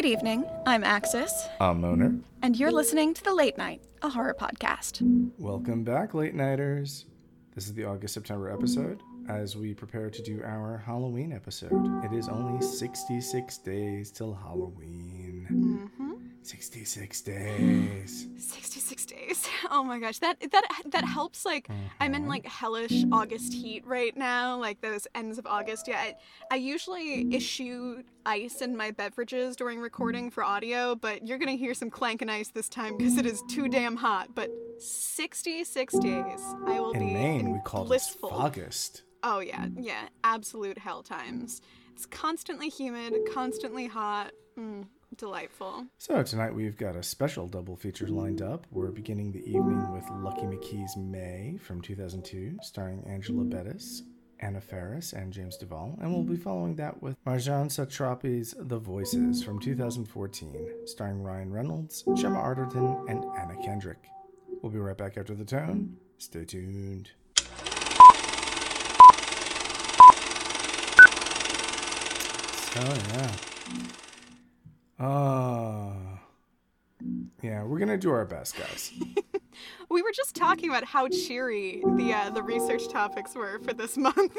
Good evening. I'm Axis, I'm Moner. and you're listening to The Late Night, a horror podcast. Welcome back, late nighters. This is the August September episode as we prepare to do our Halloween episode. It is only 66 days till Halloween. Mm-hmm. Mm-hmm. 66 days. 66 days. Oh my gosh, that that that helps. Like, I'm in like hellish August heat right now, like those ends of August. Yeah, I, I usually issue ice in my beverages during recording for audio, but you're gonna hear some clanking ice this time because it is too damn hot. But 66 days, I will In be Maine, in we call blissful. August. Oh yeah, yeah, absolute hell times. It's constantly humid, constantly hot. Mm, delightful. So tonight we've got a special double feature lined up. We're beginning the evening with Lucky McKee's May from 2002, starring Angela mm. Bettis, Anna Faris, and James Duval, and we'll be following that with Marjane Satrapi's The Voices from 2014, starring Ryan Reynolds, Gemma Arterton, and Anna Kendrick. We'll be right back after the tone. Stay tuned. So yeah. Uh, yeah, we're gonna do our best, guys. We were just talking about how cheery the uh, the research topics were for this month.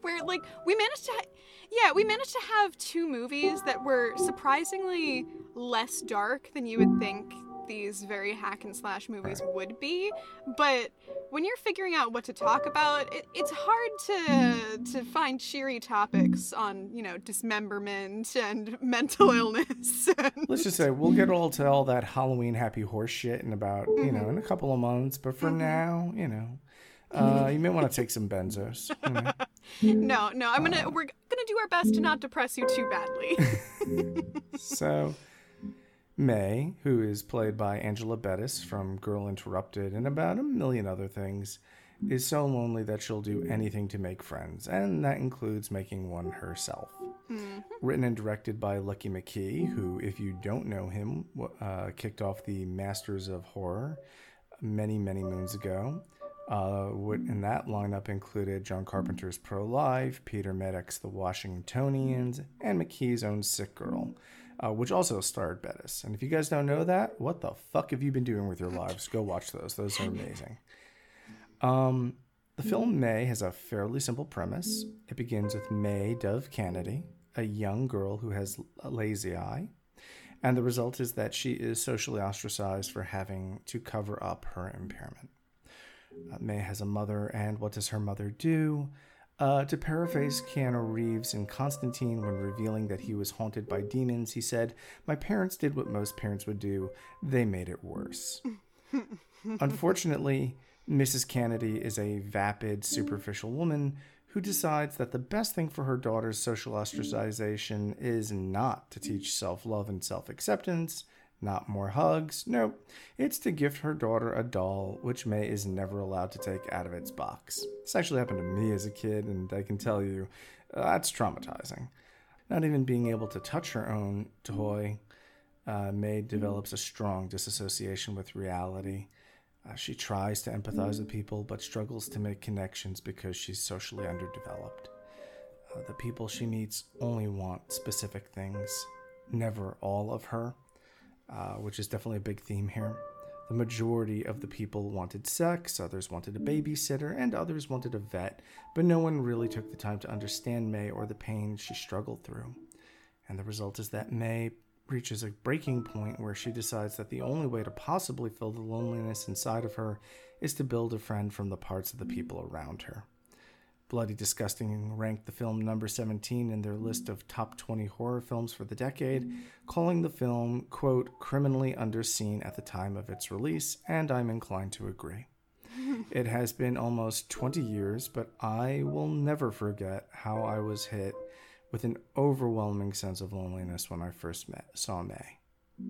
Where like we managed to, ha- yeah, we managed to have two movies that were surprisingly less dark than you would think these very hack and slash movies would be. But when you're figuring out what to talk about, it, it's hard to to find cheery topics on you know dismemberment and mental hmm. illness. Let's just say we'll get all to all that Halloween happy horse shit in about you know mm-hmm. in a couple of months. But for mm-hmm. now, you know, uh, you may want to take some benzos. you know. no, no, I'm gonna uh. we're gonna do our best to not depress you too badly. So, May, who is played by Angela Bettis from Girl Interrupted and about a million other things, is so lonely that she'll do anything to make friends, and that includes making one herself. Written and directed by Lucky McKee, who, if you don't know him, uh, kicked off the Masters of Horror many, many moons ago. Uh, what in that lineup included John Carpenter's Pro Life, Peter Medak's The Washingtonians, and McKee's own Sick Girl, uh, which also starred Bettis. And if you guys don't know that, what the fuck have you been doing with your lives? Go watch those; those are amazing. Um, the film May has a fairly simple premise. It begins with May Dove Kennedy, a young girl who has a lazy eye, and the result is that she is socially ostracized for having to cover up her impairment. Uh, May has a mother, and what does her mother do? Uh, to paraphrase Keanu Reeves in Constantine when revealing that he was haunted by demons, he said, My parents did what most parents would do, they made it worse. Unfortunately, Mrs. Kennedy is a vapid, superficial woman who decides that the best thing for her daughter's social ostracization is not to teach self love and self acceptance, not more hugs. Nope, it's to gift her daughter a doll which May is never allowed to take out of its box. This actually happened to me as a kid, and I can tell you uh, that's traumatizing. Not even being able to touch her own toy, uh, May develops a strong disassociation with reality. Uh, she tries to empathize with people, but struggles to make connections because she's socially underdeveloped. Uh, the people she meets only want specific things, never all of her, uh, which is definitely a big theme here. The majority of the people wanted sex, others wanted a babysitter, and others wanted a vet, but no one really took the time to understand May or the pain she struggled through. And the result is that May reaches a breaking point where she decides that the only way to possibly fill the loneliness inside of her is to build a friend from the parts of the people around her. Bloody Disgusting ranked the film number 17 in their list of top 20 horror films for the decade, calling the film, quote, criminally underseen at the time of its release, and I'm inclined to agree. it has been almost 20 years, but I will never forget how I was hit with an overwhelming sense of loneliness when I first met, saw May.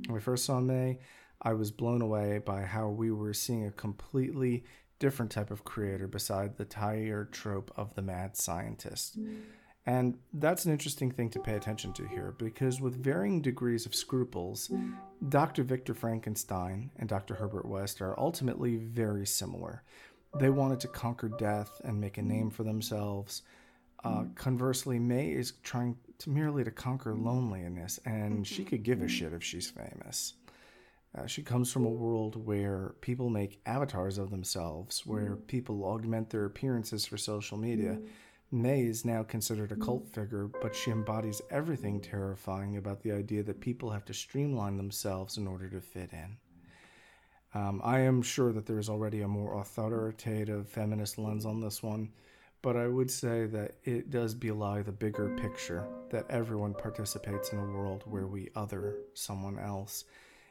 When I first saw May, I was blown away by how we were seeing a completely different type of creator beside the tired trope of the mad scientist. And that's an interesting thing to pay attention to here because, with varying degrees of scruples, Dr. Victor Frankenstein and Dr. Herbert West are ultimately very similar. They wanted to conquer death and make a name for themselves. Uh, conversely, May is trying to merely to conquer loneliness, and she could give a shit if she's famous. Uh, she comes from a world where people make avatars of themselves, where people augment their appearances for social media. May is now considered a cult figure, but she embodies everything terrifying about the idea that people have to streamline themselves in order to fit in. Um, I am sure that there is already a more authoritative feminist lens on this one, but I would say that it does belie the bigger picture that everyone participates in a world where we other someone else.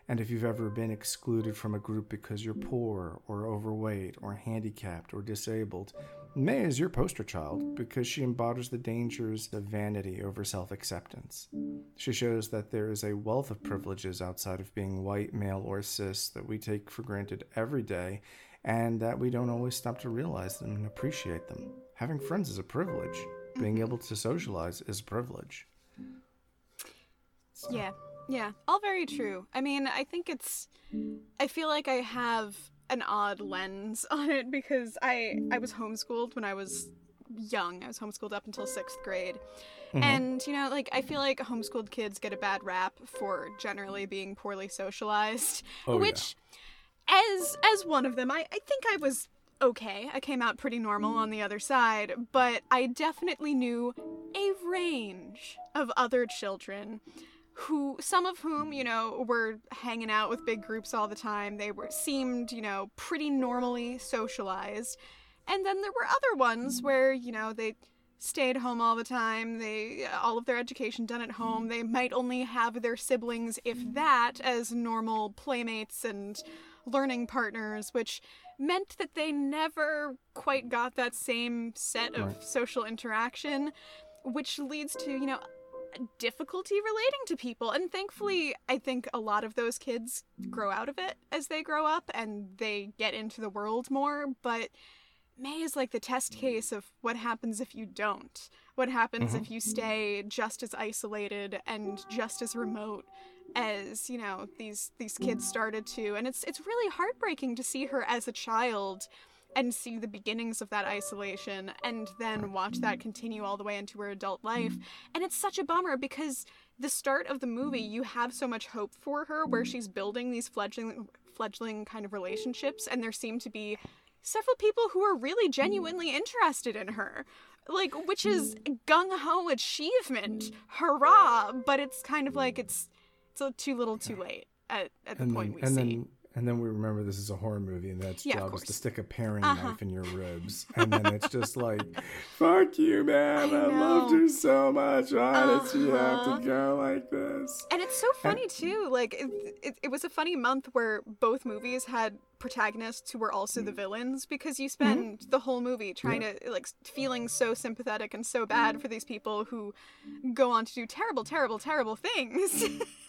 And if you've ever been excluded from a group because you're poor or overweight or handicapped or disabled, May is your poster child because she embodies the dangers of vanity over self acceptance. She shows that there is a wealth of privileges outside of being white, male, or cis that we take for granted every day and that we don't always stop to realize them and appreciate them. Having friends is a privilege, being able to socialize is a privilege. Yeah, yeah, all very true. I mean, I think it's. I feel like I have an odd lens on it because I I was homeschooled when I was young. I was homeschooled up until sixth grade. Mm-hmm. And, you know, like, I feel like homeschooled kids get a bad rap for generally being poorly socialized. Oh, which, as as one of them, I, I think I was okay. I came out pretty normal on the other side, but I definitely knew a range of other children who some of whom you know were hanging out with big groups all the time. They were seemed you know pretty normally socialized. And then there were other ones mm-hmm. where you know they stayed home all the time. They uh, all of their education done at home. Mm-hmm. They might only have their siblings if mm-hmm. that as normal playmates and learning partners which meant that they never quite got that same set of social interaction which leads to you know difficulty relating to people. And thankfully, mm. I think a lot of those kids mm. grow out of it as they grow up and they get into the world more. But May is like the test mm. case of what happens if you don't. What happens if mm-hmm. you stay just as isolated and just as remote as, you know, these these kids started to. And it's it's really heartbreaking to see her as a child and see the beginnings of that isolation and then watch that continue all the way into her adult life. And it's such a bummer because the start of the movie, you have so much hope for her where mm. she's building these fledgling fledgling kind of relationships and there seem to be several people who are really mm. genuinely interested in her. Like which is mm. gung ho achievement. Hurrah! But it's kind of like it's it's too little too late at, at the and point then, we and see. then and then we remember this is a horror movie and that's Yeah, job is to stick a paring Uh-huh. knife in your ribs. And then it's just like fuck you man. I i, loved her so much. Why did she have Uh-huh. to go like this? And it's so funny too. Like it, it, it was a funny month where both movies had protagonists who were also the villains because you spend the whole movie trying to like feeling so sympathetic and so bad for these people who go on to do terrible, terrible, terrible things.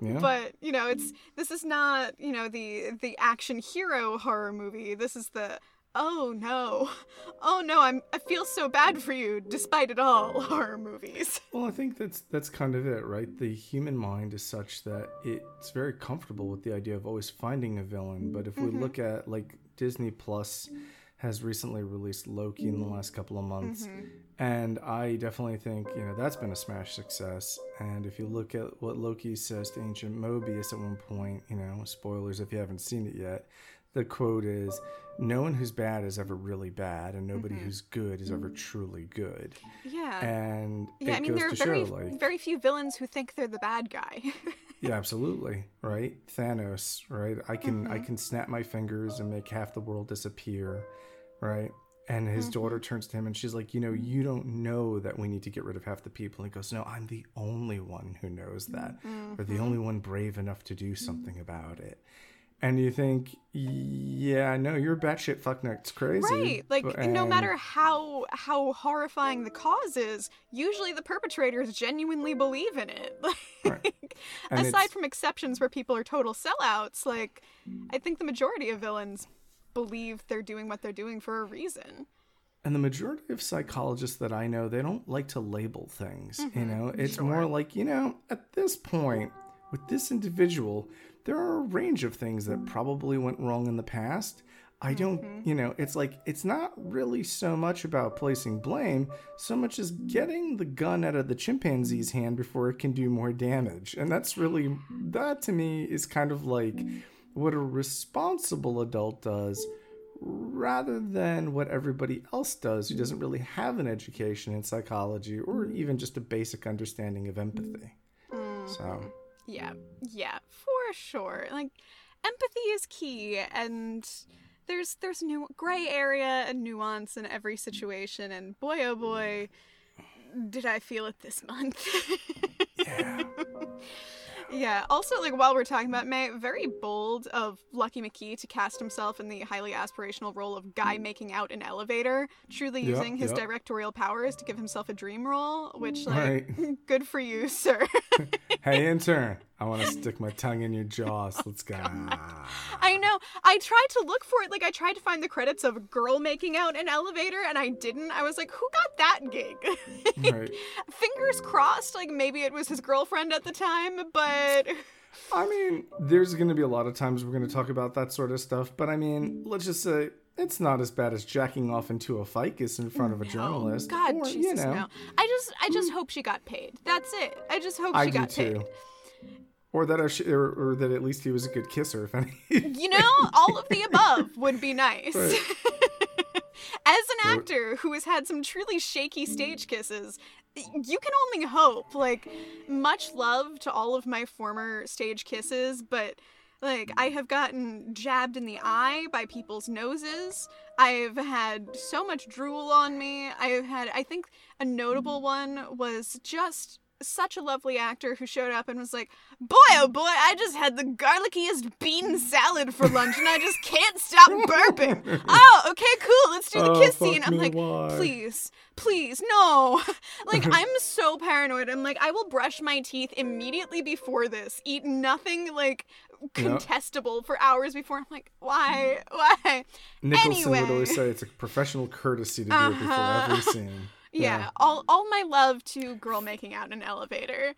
yeah but you know, it's this is not you know the the action hero horror movie. This is the oh no, oh no, I'm I feel so bad for you despite it all horror movies. Well, I think that's that's kind of it, right? The human mind is such that it's very comfortable with the idea of always finding a villain. But if we mm-hmm. look at like Disney Plus has recently released Loki in the mm-hmm. last couple of months, mm-hmm. And I definitely think you know that's been a smash success. And if you look at what Loki says to Agent Mobius at one point, you know, spoilers if you haven't seen it yet, the quote is. No one who's bad is ever really bad, and nobody who's good is ever truly good. Yeah. And yeah, I mean there are very show, like, very few villains who think they're the bad guy. Yeah, absolutely. Right? Thanos, right? I can Mm-hmm. I can snap my fingers and make half the world disappear, right? And his Mm-hmm. daughter turns to him and she's like, "You know, you don't know that we need to get rid of half the people." And he goes, "No, I'm the only one who knows that. Or the Mm-hmm. only one brave enough to do something about it." And you think, "Yeah, no, you're batshit fucknuts crazy." right. Like but- no matter how how horrifying the cause is, usually the perpetrators genuinely believe in it. Like And aside it's- from exceptions where people are total sellouts, like I think the majority of villains believe they're doing what they're doing for a reason. And the majority of psychologists that I know, they don't like to label things. You mm-hmm. know, it's sure. more like, you know, at this point, with this individual, there are a range of things that probably went wrong in the past. I don't, mm-hmm. you know, it's like, it's not really so much about placing blame, so much as getting the gun out of the chimpanzee's hand before it can do more damage. And that's really, that to me is kind of like what a responsible adult does rather than what everybody else does who doesn't really have an education in psychology or mm. even just a basic understanding of empathy. Mm-hmm. So, Yeah, yeah, for sure. Like empathy is key and there's there's new gray area and nuance in every situation and boy oh boy did I feel it this month. yeah. Yeah, also like while we're talking about May, very bold of Lucky McKee to cast himself in the highly aspirational role of guy hmm. making out an elevator, truly Yep, using his yep. directorial powers to give himself a dream role, which like Right. good for you, sir. Hey, intern, I want to stick my tongue in your jaws. Let's go. I know. I tried to look for it. Like, I tried to find the credits of a girl making out an elevator, and I didn't. I was like, who got that gig? Right. Fingers crossed. Like, maybe it was his girlfriend at the time, but. I mean, there's going to be a lot of times we're going to talk about that sort of stuff, but I mean, let's just say it's not as bad as jacking off into a ficus in front of a journalist. Oh, God, or, Jesus, you know, no. I just, I just hope she got paid. That's it. I just hope I she got too. paid. Or that, I sh- or, or that at least he was a good kisser, if any. You know, all of the above would be nice. Right. As an actor who has had some truly shaky mm. stage kisses, you can only hope. Like, much love to all of my former stage kisses, but like, I have gotten jabbed in the eye by people's noses. I've had so much drool on me. I've had, I think, a notable mm. one was just such a lovely actor who showed up and was like, Boy, oh boy, I just had the garlickiest bean salad for lunch and I just can't stop burping. oh, okay, cool, let's do the Oh, kiss scene. I'm like, why? please, please, no. like, I'm so paranoid. I'm like, I will brush my teeth immediately before this, eat nothing like contestable for hours before. I'm like, why? Why? Nicholson would Anyway. always say it's a professional courtesy to do it before Uh-huh. every scene. Yeah, all, all my love to girl making out in an elevator.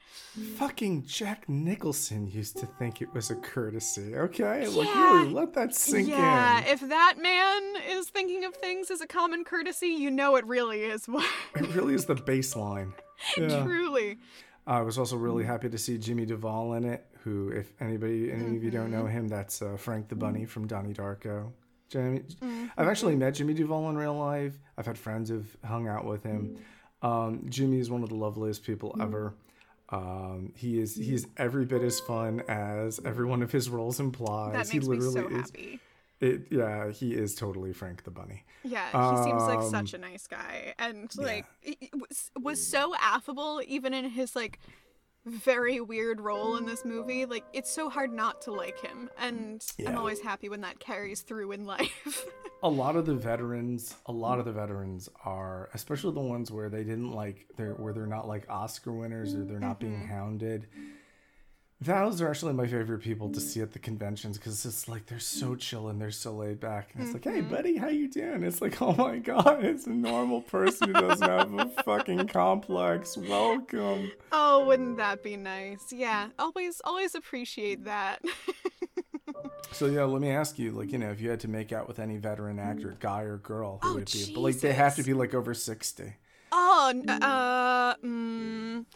Fucking Jack Nicholson used to think it was a courtesy. Okay, like Yeah. really let that sink yeah, in. if that man is thinking of things as a common courtesy, you know it really is what. It really is the baseline. Yeah. Truly. I was also really happy to see Jimmy Duval in it. Who, if anybody, any of you don't Mm-hmm. know him, that's uh, Frank the Bunny from Donnie Darko. Jimmy, Mm-hmm. I've actually met Jimmy Duval in real life. I've had friends who've hung out with him. Um, Jimmy is one of the loveliest people Mm-hmm. ever. Um, he is he is every bit as fun as every one of his roles implies. That he makes me literally so is. happy. It, yeah, he is totally Frank the Bunny. Yeah, he seems like Um, such a nice guy, and like he- he was, was so affable, even in his like very weird role in this movie. Like it's so hard not to like him, and I'm always happy when that carries through in life. a lot of the veterans a lot of the veterans are especially the ones where they didn't like they're where they're not like oscar winners or they're not being mm-hmm. hounded those are actually my favorite people to see at the conventions because it's like they're so chill and they're so laid back. And it's like hey buddy how you doing? It's like oh my god it's a normal person who doesn't have a fucking complex. Welcome. Oh, wouldn't that be nice? Yeah, always always appreciate that. so yeah let me ask you like you know if you had to make out with any veteran actor guy or girl who Oh, would it be? But like they have to be like over 60 Oh, n- uh, mm,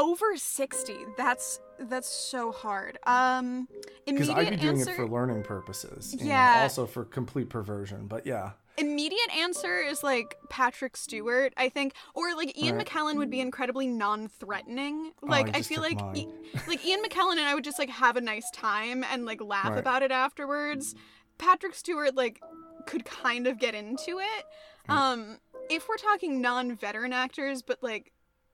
over sixty. That's that's so hard. Um, Because I'd be doing answer. it for learning purposes. know, Yeah. also for complete perversion. But yeah. immediate answer is like Patrick Stewart, I think, or like Ian Right. McKellen would be incredibly non-threatening. Like I I feel like. E- like Ian McKellen and I would just like have a nice time and like laugh Right. about it afterwards. Patrick Stewart like could kind of get into it. Um, if we're talking non-veteran actors, but like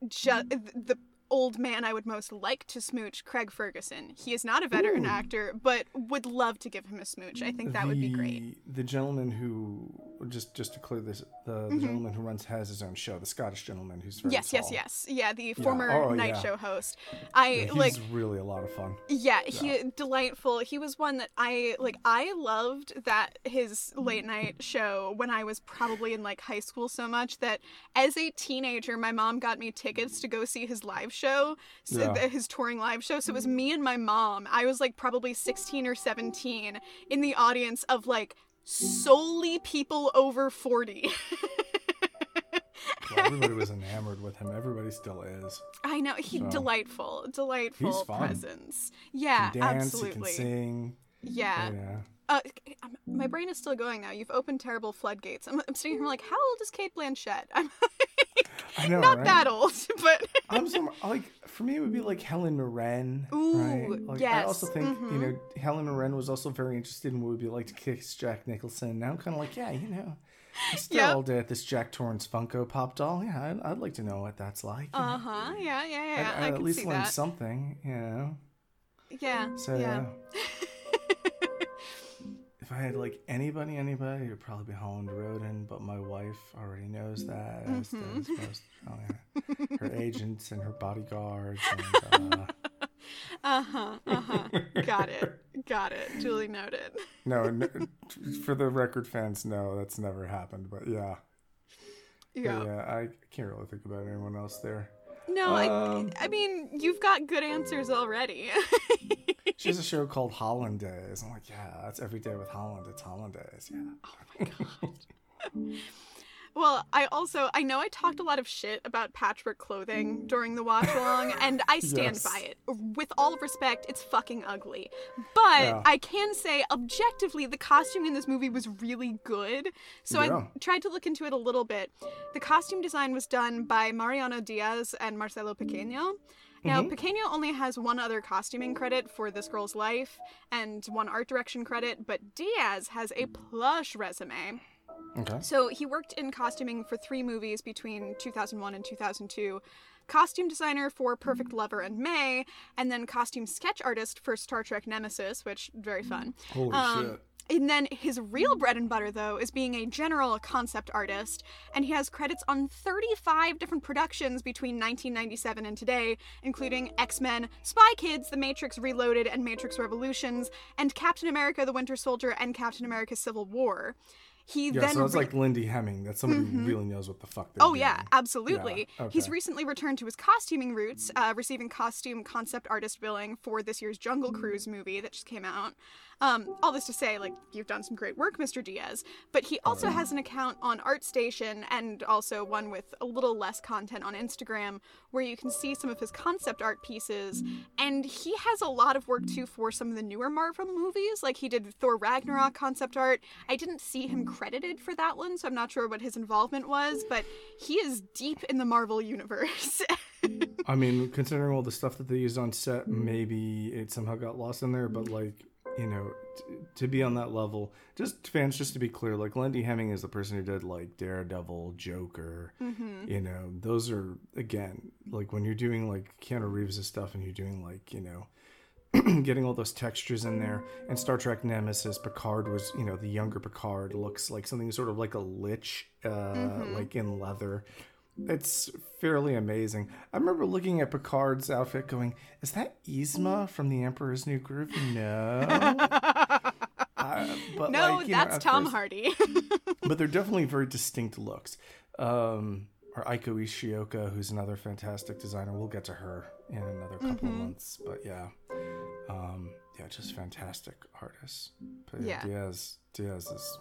just the old man I would most like to smooch, Craig Ferguson. He is not a veteran Ooh. actor, but would love to give him a smooch. I think that would be great. The gentleman who just just to clear this, the, the gentleman who runs has his own show, the Scottish gentleman who's very Mm-hmm. Yes, yes, yes. Yeah, the former Oh, night yeah. show host. I Yeah, he's like really a lot of fun. yeah, he delightful. He was one that I like I loved that his late night show when I was probably in like high school so much that as a teenager my mom got me tickets to go see his live show, so Yeah. th- his touring live show. So it was me and my mom. I was like probably 16 or 17 in the audience of like solely people over 40. Well, everybody was enamored with him. Everybody still is. I know he So- delightful, delightful He's fun. presence. Yeah, He can dance, absolutely. he can sing. Yeah. Yeah. Uh, my brain is still going now. You've opened terrible floodgates. I'm, I'm sitting here like, how old is Cate Blanchett? I'm I know, not right? that old, but I'm some, like for me it would be like Helen Mirren. Ooh, right? Like, I also think you mhm. know Helen Mirren was also very interested in what it would be like to kiss Jack Nicholson. Now I'm kind of like, yeah, you know, I stare Yep. all day at this Jack Torrance Funko Pop doll. Yeah, I'd, I'd like to know what that's like. uh huh, yeah, yeah, yeah. I'd, I'd at least learn that. something, you know. Yeah, So yeah. yeah. If I had like anybody, anybody, it'd probably be Holland Roden, but my wife already knows that. Mm-hmm. most, oh, yeah. Her agents and her bodyguards. And, uh, Uh huh, uh huh. Got it, got it. Julie noted. no, no, for the record fans, no, that's never happened. But yeah, But Yeah. yeah, I can't really think about anyone else there. No, Um, I, I mean, you've got good answers already. She has a show called Hollandaise. I'm like, yeah, that's every day with Holland. It's Hollandaise. Yeah. Oh my god. Well, I also I know I talked a lot of shit about patchwork clothing during the watch along, and I stand Yes. by it. With all respect, it's fucking ugly. But Yeah. I can say objectively the costume in this movie was really good. So Yeah. I tried to look into it a little bit. The costume design was done by Mariano Diaz and Marcelo Pequeño. Now. Pequeño only has one other costuming credit for this girl's life and one art direction credit, but Diaz has a plush resume. Okay. So he worked in costuming for three movies between 2001 and 2002. Costume designer for Perfect Lover and May, and then costume sketch artist for Star Trek Nemesis, which very fun. Holy Um, shit. And then his real mm. bread and butter, though, is being a general concept artist, and he has credits on 35 different productions between 1997 and today, including X Men, Spy Kids, The Matrix Reloaded, and Matrix Revolutions, and Captain America: The Winter Soldier and Captain America: Civil War. He Yeah, then so that's re- like Lindy Hemming. That's somebody who mm-hmm. really knows what the fuck they're Oh doing. yeah, absolutely. Yeah, He's recently returned to his costuming roots, uh, receiving costume concept artist billing for this year's Jungle mm. Cruise movie that just came out. Um, all this to say, like you've done some great work, Mr. Diaz. But he also has an account on ArtStation and also one with a little less content on Instagram, where you can see some of his concept art pieces. And he has a lot of work too for some of the newer Marvel movies, like he did Thor Ragnarok concept art. I didn't see him credited for that one, so I'm not sure what his involvement was, but he is deep in the Marvel universe. I mean, considering all the stuff that they used on set, maybe it somehow got lost in there. But like, you know, t- to be on that level, just fans, just to be clear, like Lindy Hemming is the person who did like Daredevil, Joker. Mm-hmm. You know, those are again like when you're doing like Keanu Reeves' stuff, and you're doing like you know. getting all those textures in there and star trek nemesis picard was you know the younger picard looks like something sort of like a lich uh Mm-hmm. like in leather it's fairly amazing. I remember looking at Picard's outfit going, is that Yzma from The Emperor's New Groove? No. Uh, but no, like, you know, that's Tom first- Hardy. But they're definitely very distinct looks. Um, or Eiko Ishioka, who's another fantastic designer. We'll get to her in another couple Mm-hmm. of months. But yeah. Um, yeah, just fantastic artists. But yeah, Yeah. Diaz, Diaz is,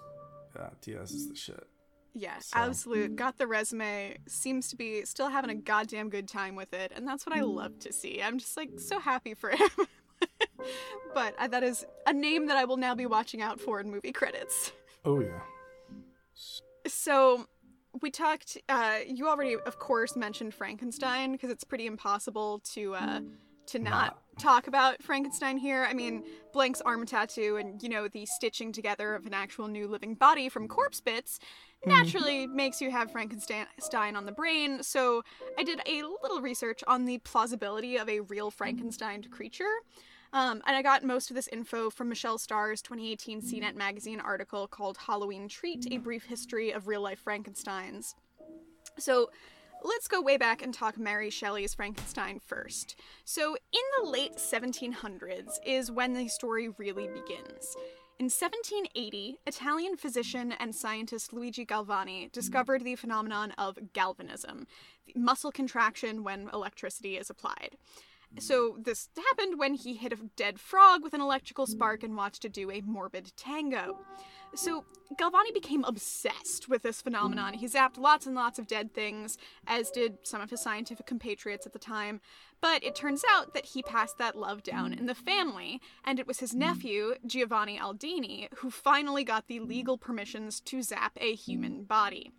yeah, Diaz is the shit. Yeah, So- absolute. Got the resume. Seems to be still having a goddamn good time with it, and that's what I love to see. I'm just like so happy for him. but uh, that is a name that I will now be watching out for in movie credits. Oh yeah. So we talked. Uh, you already, of course, mentioned Frankenstein because it's pretty impossible to uh, to not Not. talk about Frankenstein here. I mean, Blank's arm tattoo and you know the stitching together of an actual new living body from corpse bits Mm-hmm. naturally makes you have Frankenstein on the brain. So I did a little research on the plausibility of a real mm-hmm. Frankenstein creature. Um, and I got most of this info from Michelle Starr's 2018 CNET mm-hmm. magazine article called Halloween Treat A Brief History of Real Life Frankensteins. So let's go way back and talk Mary Shelley's Frankenstein first. So, in the late 1700s is when the story really begins. In 1780, Italian physician and scientist Luigi Galvani discovered the phenomenon of galvanism, muscle contraction when electricity is applied. so this happened when he hit a dead frog with an electrical spark and watched it do a morbid tango. So Galvani became obsessed with this phenomenon. He zapped lots and lots of dead things, as did some of his scientific compatriots at the time. But it turns out that he passed that love down in the family, and it was his nephew, Giovanni Aldini, who finally got the legal permissions to zap a human body.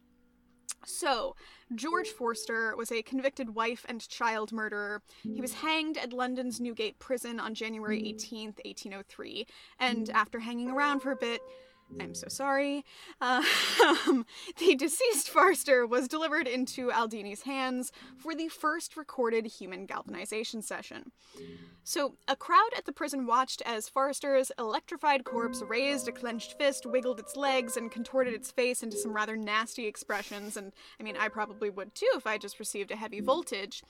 So, George Forster was a convicted wife and child murderer. He was hanged at London's Newgate prison on January 18th, 1803, and after hanging around for a bit, I'm so sorry. Uh, the deceased Forster was delivered into Aldini's hands for the first recorded human galvanization session. So, a crowd at the prison watched as Forster's electrified corpse raised a clenched fist, wiggled its legs, and contorted its face into some rather nasty expressions. And I mean, I probably would too if I just received a heavy voltage.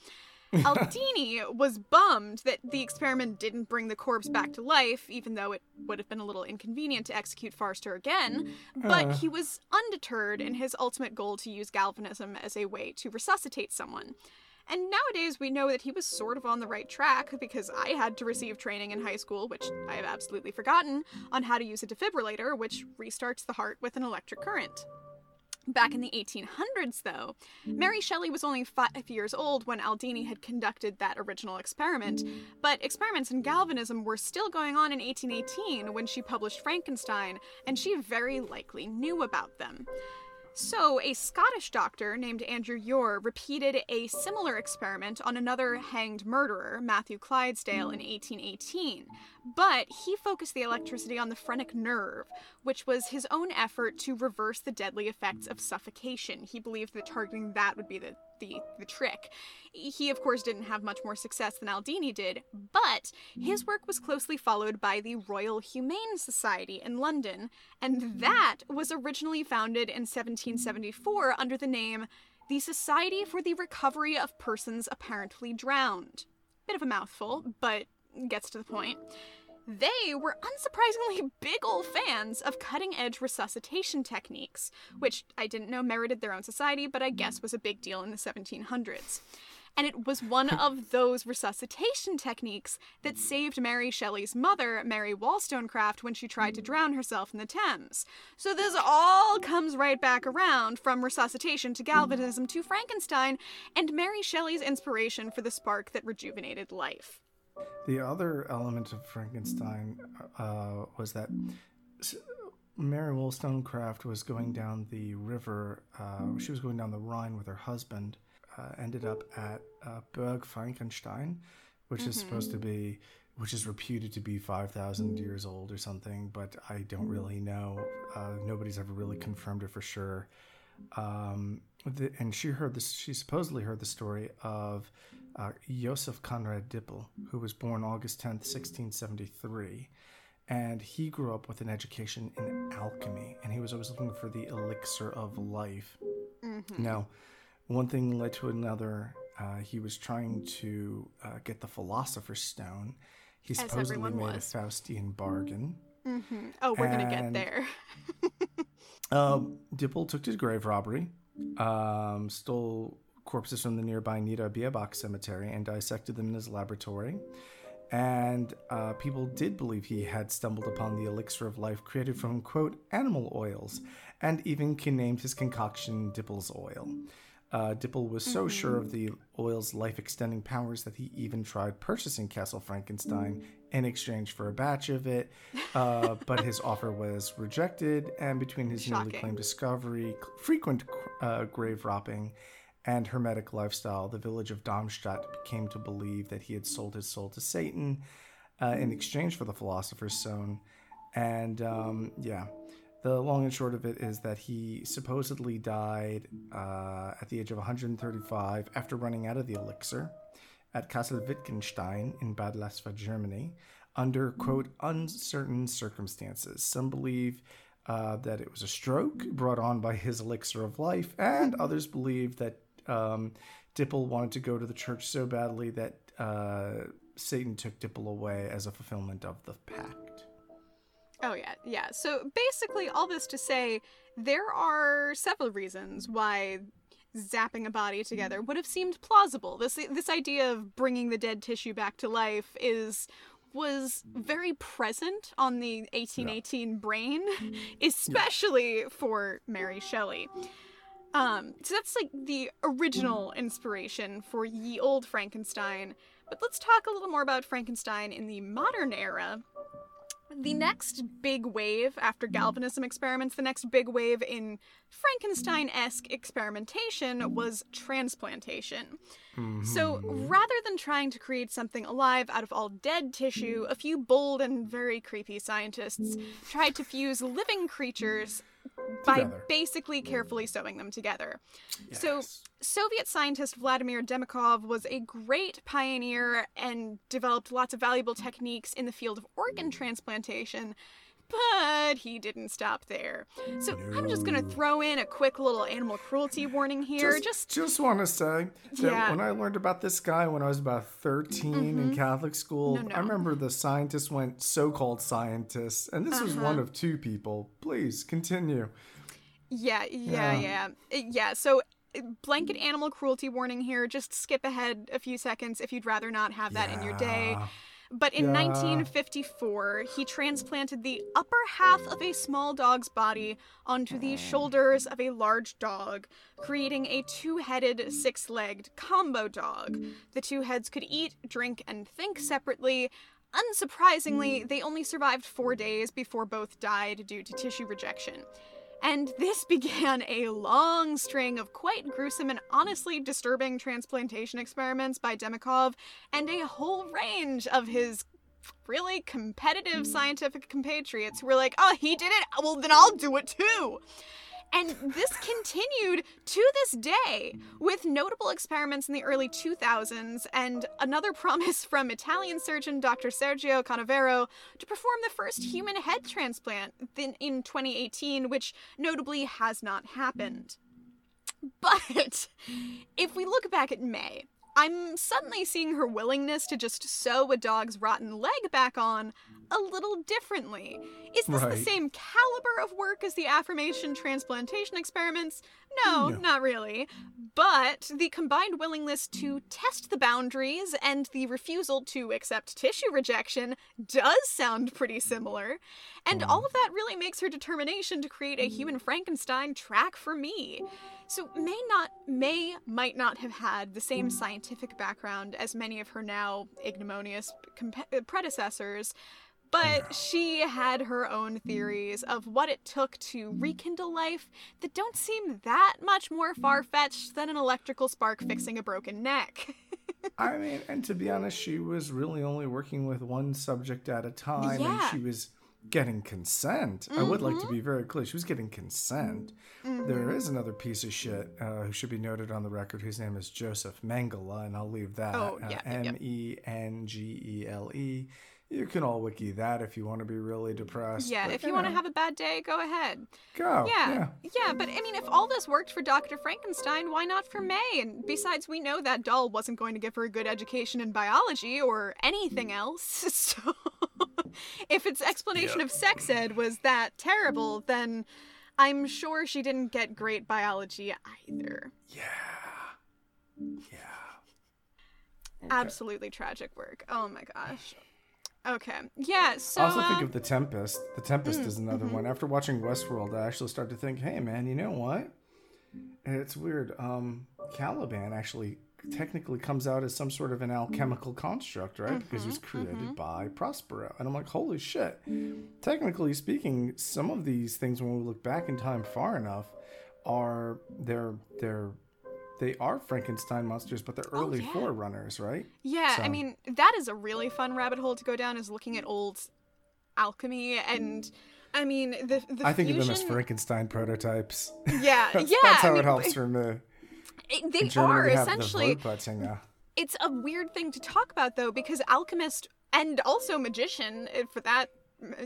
Aldini was bummed that the experiment didn't bring the corpse back to life, even though it would have been a little inconvenient to execute Forster again. But uh. he was undeterred in his ultimate goal to use galvanism as a way to resuscitate someone. And nowadays, we know that he was sort of on the right track because I had to receive training in high school, which I have absolutely forgotten, on how to use a defibrillator, which restarts the heart with an electric current. Back in the 1800s, though, Mary Shelley was only five years old when Aldini had conducted that original experiment, but experiments in galvanism were still going on in 1818 when she published Frankenstein, and she very likely knew about them. So, a Scottish doctor named Andrew Ure repeated a similar experiment on another hanged murderer, Matthew Clydesdale, in 1818. But he focused the electricity on the phrenic nerve, which was his own effort to reverse the deadly effects of suffocation. He believed that targeting that would be the the, the trick. He, of course, didn't have much more success than Aldini did, but his work was closely followed by the Royal Humane Society in London, and that was originally founded in 1774 under the name the Society for the Recovery of Persons Apparently Drowned. Bit of a mouthful, but gets to the point. They were unsurprisingly big ol' fans of cutting edge resuscitation techniques, which I didn't know merited their own society, but I guess was a big deal in the 1700s. And it was one of those resuscitation techniques that saved Mary Shelley's mother, Mary Wollstonecraft, when she tried to drown herself in the Thames. So this all comes right back around from resuscitation to galvanism to Frankenstein and Mary Shelley's inspiration for the spark that rejuvenated life. The other element of Frankenstein uh, was that Mary Wollstonecraft was going down the river. Uh, she was going down the Rhine with her husband. Uh, ended up at uh, Burg Frankenstein, which mm-hmm. is supposed to be, which is reputed to be five thousand years old or something, but I don't really know. Uh, nobody's ever really confirmed it for sure. Um, the, and she heard this. She supposedly heard the story of uh, Joseph Conrad Dippel, who was born August 10th, 1673. And he grew up with an education in alchemy, and he was always looking for the elixir of life. Mm-hmm. Now, one thing led to another. Uh, he was trying to uh, get the Philosopher's Stone. He As supposedly made was. a Faustian bargain. Mm-hmm. Oh, we're going to get there. um, Dippel took to grave robbery, um, stole corpses from the nearby Niederbierbach cemetery and dissected them in his laboratory. And uh, people did believe he had stumbled upon the elixir of life created from, quote, animal oils, and even named his concoction Dippel's Oil. Uh, Dippel was so mm-hmm. sure of the oil's life extending powers that he even tried purchasing Castle Frankenstein in exchange for a batch of it, uh, but his offer was rejected. And between his Shocking. newly claimed discovery, frequent uh, grave robbing, and hermetic lifestyle, the village of Darmstadt came to believe that he had sold his soul to Satan uh, in exchange for the Philosopher's Stone. And um, yeah, the long and short of it is that he supposedly died uh, at the age of 135 after running out of the elixir at Castle Wittgenstein in Bad Laasphe, Germany, under, quote, uncertain circumstances. Some believe uh, that it was a stroke brought on by his elixir of life, and others believe that um, Dippel wanted to go to the church so badly that uh, Satan took Dippel away as a fulfillment of the pact. Oh, yeah, yeah. So basically, all this to say, there are several reasons why zapping a body together would have seemed plausible. This this idea of bringing the dead tissue back to life is was very present on the 1818 yeah. brain, especially yeah. for Mary Shelley. Um, so that's like the original inspiration for Ye Old Frankenstein. But let's talk a little more about Frankenstein in the modern era. The next big wave after galvanism experiments, the next big wave in Frankenstein esque experimentation was transplantation. Mm-hmm. So rather than trying to create something alive out of all dead tissue, a few bold and very creepy scientists tried to fuse living creatures by together. basically mm. carefully sewing them together. Yes. So, Soviet scientist Vladimir Demikhov was a great pioneer and developed lots of valuable techniques in the field of organ mm. transplantation. But he didn't stop there. So no. I'm just gonna throw in a quick little animal cruelty warning here. Just, just, just want to say that yeah. when I learned about this guy when I was about 13 mm-hmm. in Catholic school, no, no. I remember the scientists went so-called scientists, and this uh-huh. was one of two people. Please continue. Yeah, yeah, yeah, yeah. yeah so blanket animal cruelty warning here. Just skip ahead a few seconds if you'd rather not have that yeah. in your day. But in yeah. 1954, he transplanted the upper half of a small dog's body onto the shoulders of a large dog, creating a two headed, six legged combo dog. The two heads could eat, drink, and think separately. Unsurprisingly, they only survived four days before both died due to tissue rejection. And this began a long string of quite gruesome and honestly disturbing transplantation experiments by Demikhov and a whole range of his really competitive scientific compatriots who were like, oh, he did it, well, then I'll do it too. And this continued to this day with notable experiments in the early 2000s and another promise from Italian surgeon Dr. Sergio Canavero to perform the first human head transplant in 2018, which notably has not happened. But if we look back at May, I'm suddenly seeing her willingness to just sew a dog's rotten leg back on a little differently. Is this right. the same caliber of work as the affirmation transplantation experiments? No, no, not really. But the combined willingness to test the boundaries and the refusal to accept tissue rejection does sound pretty similar. And hmm. all of that really makes her determination to create a human Frankenstein track for me. So May not May might not have had the same hmm. scientific background as many of her now ignominious comp- uh, predecessors, but she had her own theories of what it took to hmm. rekindle life that don't seem that much more hmm. far fetched than an electrical spark fixing a broken neck. I mean, and to be honest, she was really only working with one subject at a time, yeah. and she was getting consent. Mm-hmm. I would like to be mm-hmm. very clear. She was getting consent. Mm-hmm. There is another piece of shit uh, who should be noted on the record whose name is Joseph Mengele, and I'll leave that. Oh, yeah. Uh, M E N G E L E. You can all wiki that if you want to be really depressed. Yeah, but, if you, you want to have a bad day, go ahead. Go. Yeah, yeah. Yeah, but I mean, if all this worked for Dr. Frankenstein, why not for May? And besides, we know that doll wasn't going to give her a good education in biology or anything else. So if its explanation of sex ed was that terrible, then I'm sure she didn't get great biology either. Yeah. Yeah. Okay. Absolutely tragic work. Oh my gosh. Okay. Yeah. So. I also uh, think of the Tempest. The Tempest mm, is another mm-hmm. one. After watching Westworld, I actually started to think, hey man, you know what? It's weird. Um, Caliban actually technically comes out as some sort of an alchemical construct, right? Mm-hmm, because it was mm-hmm, created mm-hmm. by Prospero. And I'm like, holy shit. Technically speaking, some of these things, when we look back in time far enough, are they're they're they are Frankenstein monsters, but they're oh, early oh, yeah. forerunners, right? Yeah, so. I mean that is a really fun rabbit hole to go down. Is looking at old alchemy and. I mean, the, the I think fusion... of them as Frankenstein prototypes. Yeah, that's, yeah. That's how I mean, it helps for me. It, they are essentially. The it's a weird thing to talk about though, because alchemist and also magician, eh, for that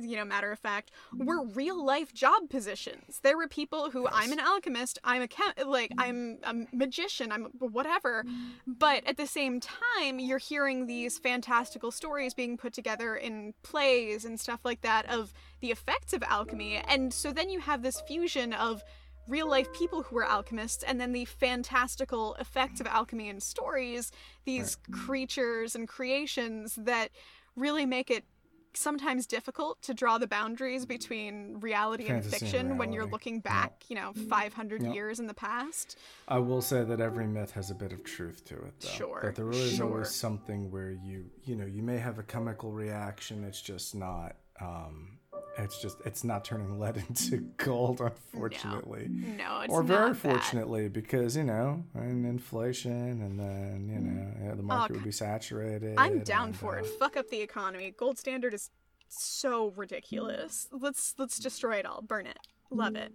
you know matter of fact were real life job positions there were people who yes. i'm an alchemist i'm a chem- like i'm a magician i'm whatever but at the same time you're hearing these fantastical stories being put together in plays and stuff like that of the effects of alchemy and so then you have this fusion of real life people who were alchemists, and then the fantastical effects of alchemy in stories, these creatures and creations that really make it sometimes difficult to draw the boundaries between reality and Fantasy and fiction when you're looking back, you know, 500 Yep. years in the past. I will say that every myth has a bit of truth to it, though. Sure, That there is sure. always something where you, you know, you may have a chemical reaction. It's just not. Um, it's just it's not turning lead into gold, unfortunately. No, it's or very not that. fortunately, because you know, and inflation, and then you know, yeah, the market would be saturated. I'm down and, for uh, it. Fuck up the economy. Gold standard is so ridiculous. Let's let's destroy it all. Burn it. Love it.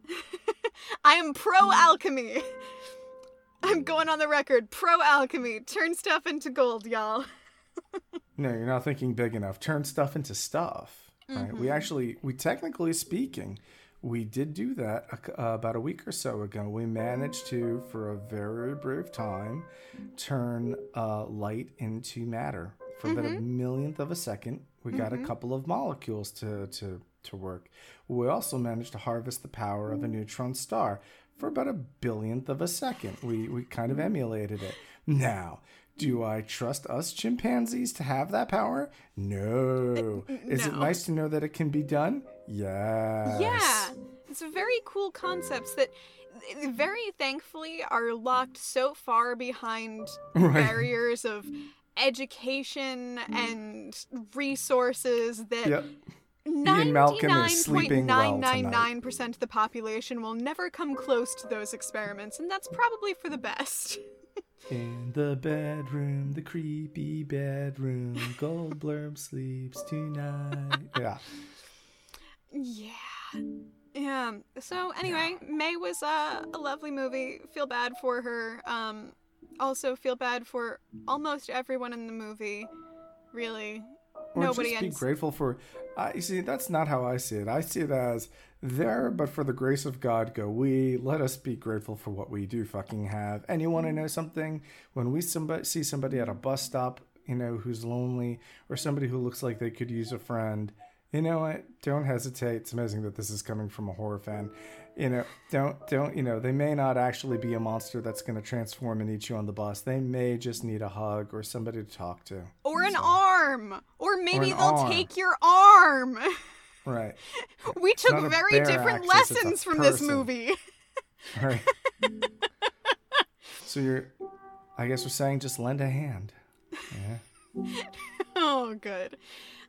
I am pro alchemy. I'm going on the record. Pro alchemy. Turn stuff into gold, y'all. No, you're not thinking big enough. Turn stuff into stuff. Right? Mm-hmm. We actually, we technically speaking, we did do that a uh, about a week or so ago. We managed to, for a very brief time, turn uh, light into matter for about Mm-hmm. a millionth of a second. We got a couple of molecules to to to work. We also managed to harvest the power of a neutron star for about a billionth of a second. We we kind of emulated it. Now, do I trust us chimpanzees to have that power? No. Is it nice to know that it can be done? Yes. Yeah. It's very cool concepts that very thankfully are locked so far behind Right. barriers of education and resources that Yep. Ian Malcolm is sleeping well tonight. 99.999% of the population will never come close to those experiments, and that's probably for the best. In the bedroom, the creepy bedroom, Goldblum sleeps tonight. Yeah. Yeah. Yeah. So anyway, May was uh, a lovely movie. Feel bad for her. Um, also feel bad for almost everyone in the movie. Really, Or nobody just be ends. grateful for. I you see. That's not how I see it. I see it as there, but for the grace of God go we. Let us be grateful for what we do fucking have. And you want to mm-hmm. know something? When we somebody see somebody at a bus stop, you know, who's lonely, or somebody who looks like they could use a friend, you know what? Don't hesitate. It's amazing that this is coming from a horror fan. You know, don't don't you know? They may not actually be a monster that's going to transform and eat you on the bus. They may just need a hug or somebody to talk to. Or an arm. Or maybe an they'll arm. take your arm. Right. we took very different axis, lessons from this movie. Right. so you're, I guess we're saying just lend a hand. Yeah. oh, good.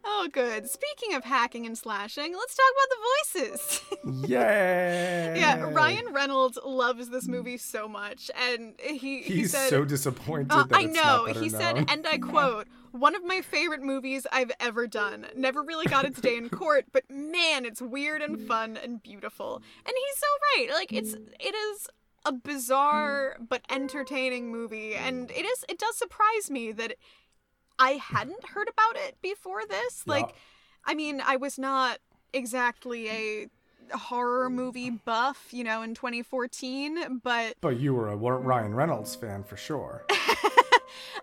Oh, good. Speaking of hacking and slashing, let's talk about the voices. Yay! Yeah, Ryan Reynolds loves this movie so much, and he he He's said, so disappointed uh, that "I know." He said, and I quote, "One of my favorite movies I've ever done. Never really got its day in court, but man, it's weird and fun and beautiful." And he's so right. Like it's it is a bizarre but entertaining movie, and it is it does surprise me that I hadn't heard about it before this. Like, I mean, I was not exactly a horror movie buff, you know, in 2014, but But you were a Ryan Reynolds fan for sure.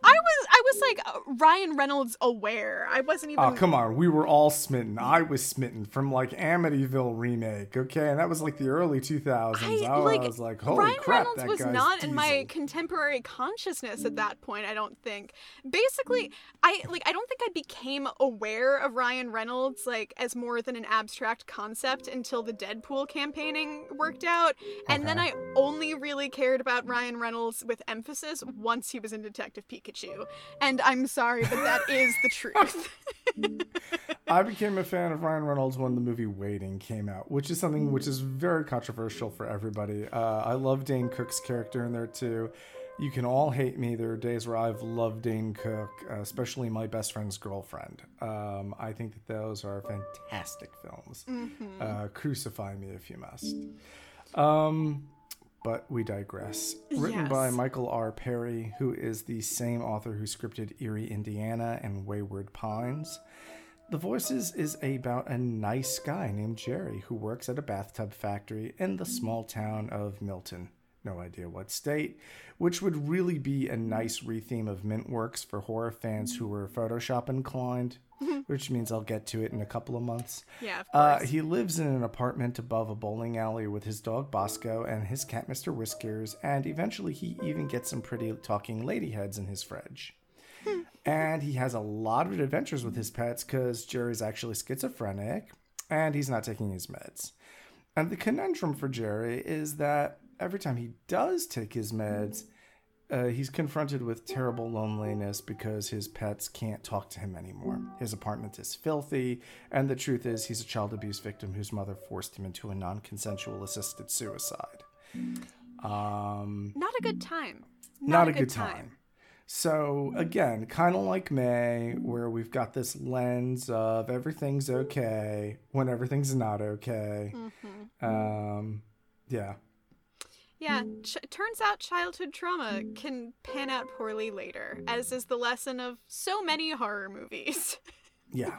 I was I was like uh, Ryan Reynolds aware. I wasn't even Oh, come on. We were all smitten. I was smitten from like Amityville remake, okay? And that was like the early 2000s. I, I, like, was like, holy Ryan crap, Reynolds that was guy's not in my contemporary consciousness at that point, I don't think. Basically, I like I don't think I became aware of Ryan Reynolds like as more than an abstract concept until the Deadpool campaigning worked out. And then I only really cared about Ryan Reynolds with emphasis once he was in Detective Pikachu. And I'm sorry, but that is the truth. I became a fan of Ryan Reynolds when the movie Waiting came out, which is something which is very controversial for everybody. Uh, I love Dane Cook's character in there too. You can all hate me. There are days where I've loved Dane Cook, uh, especially My Best Friend's Girlfriend. Um, I think that those are fantastic films. Uh, crucify me if you must. Um, but we digress. Written by Michael R. Perry, who is the same author who scripted Erie, Indiana and Wayward Pines. The Voices is about a nice guy named Jerry who works at a bathtub factory in the small town of Milton. no idea what state, which would really be a nice retheme of Mintworks for horror fans who were Photoshop inclined, which means I'll get to it in a couple of months. Yeah, of Uh, he lives in an apartment above a bowling alley with his dog Bosco and his cat Mr. Whiskers, and eventually he even gets some pretty talking lady heads in his fridge. and he has a lot of adventures with his pets because Jerry's actually schizophrenic and he's not taking his meds. And the conundrum for Jerry is that every time he does take his meds, uh, he's confronted with terrible loneliness because his pets can't talk to him anymore. His apartment is filthy, and the truth is, he's a child abuse victim whose mother forced him into a non consensual assisted suicide. Um, Not a good time. not, a, good, time. So, again, kind of like May, where we've got this lens of everything's okay when everything's not okay. Um, yeah. Yeah, mm. ch- turns out childhood trauma can pan out poorly later, as is the lesson of so many horror movies. Yeah.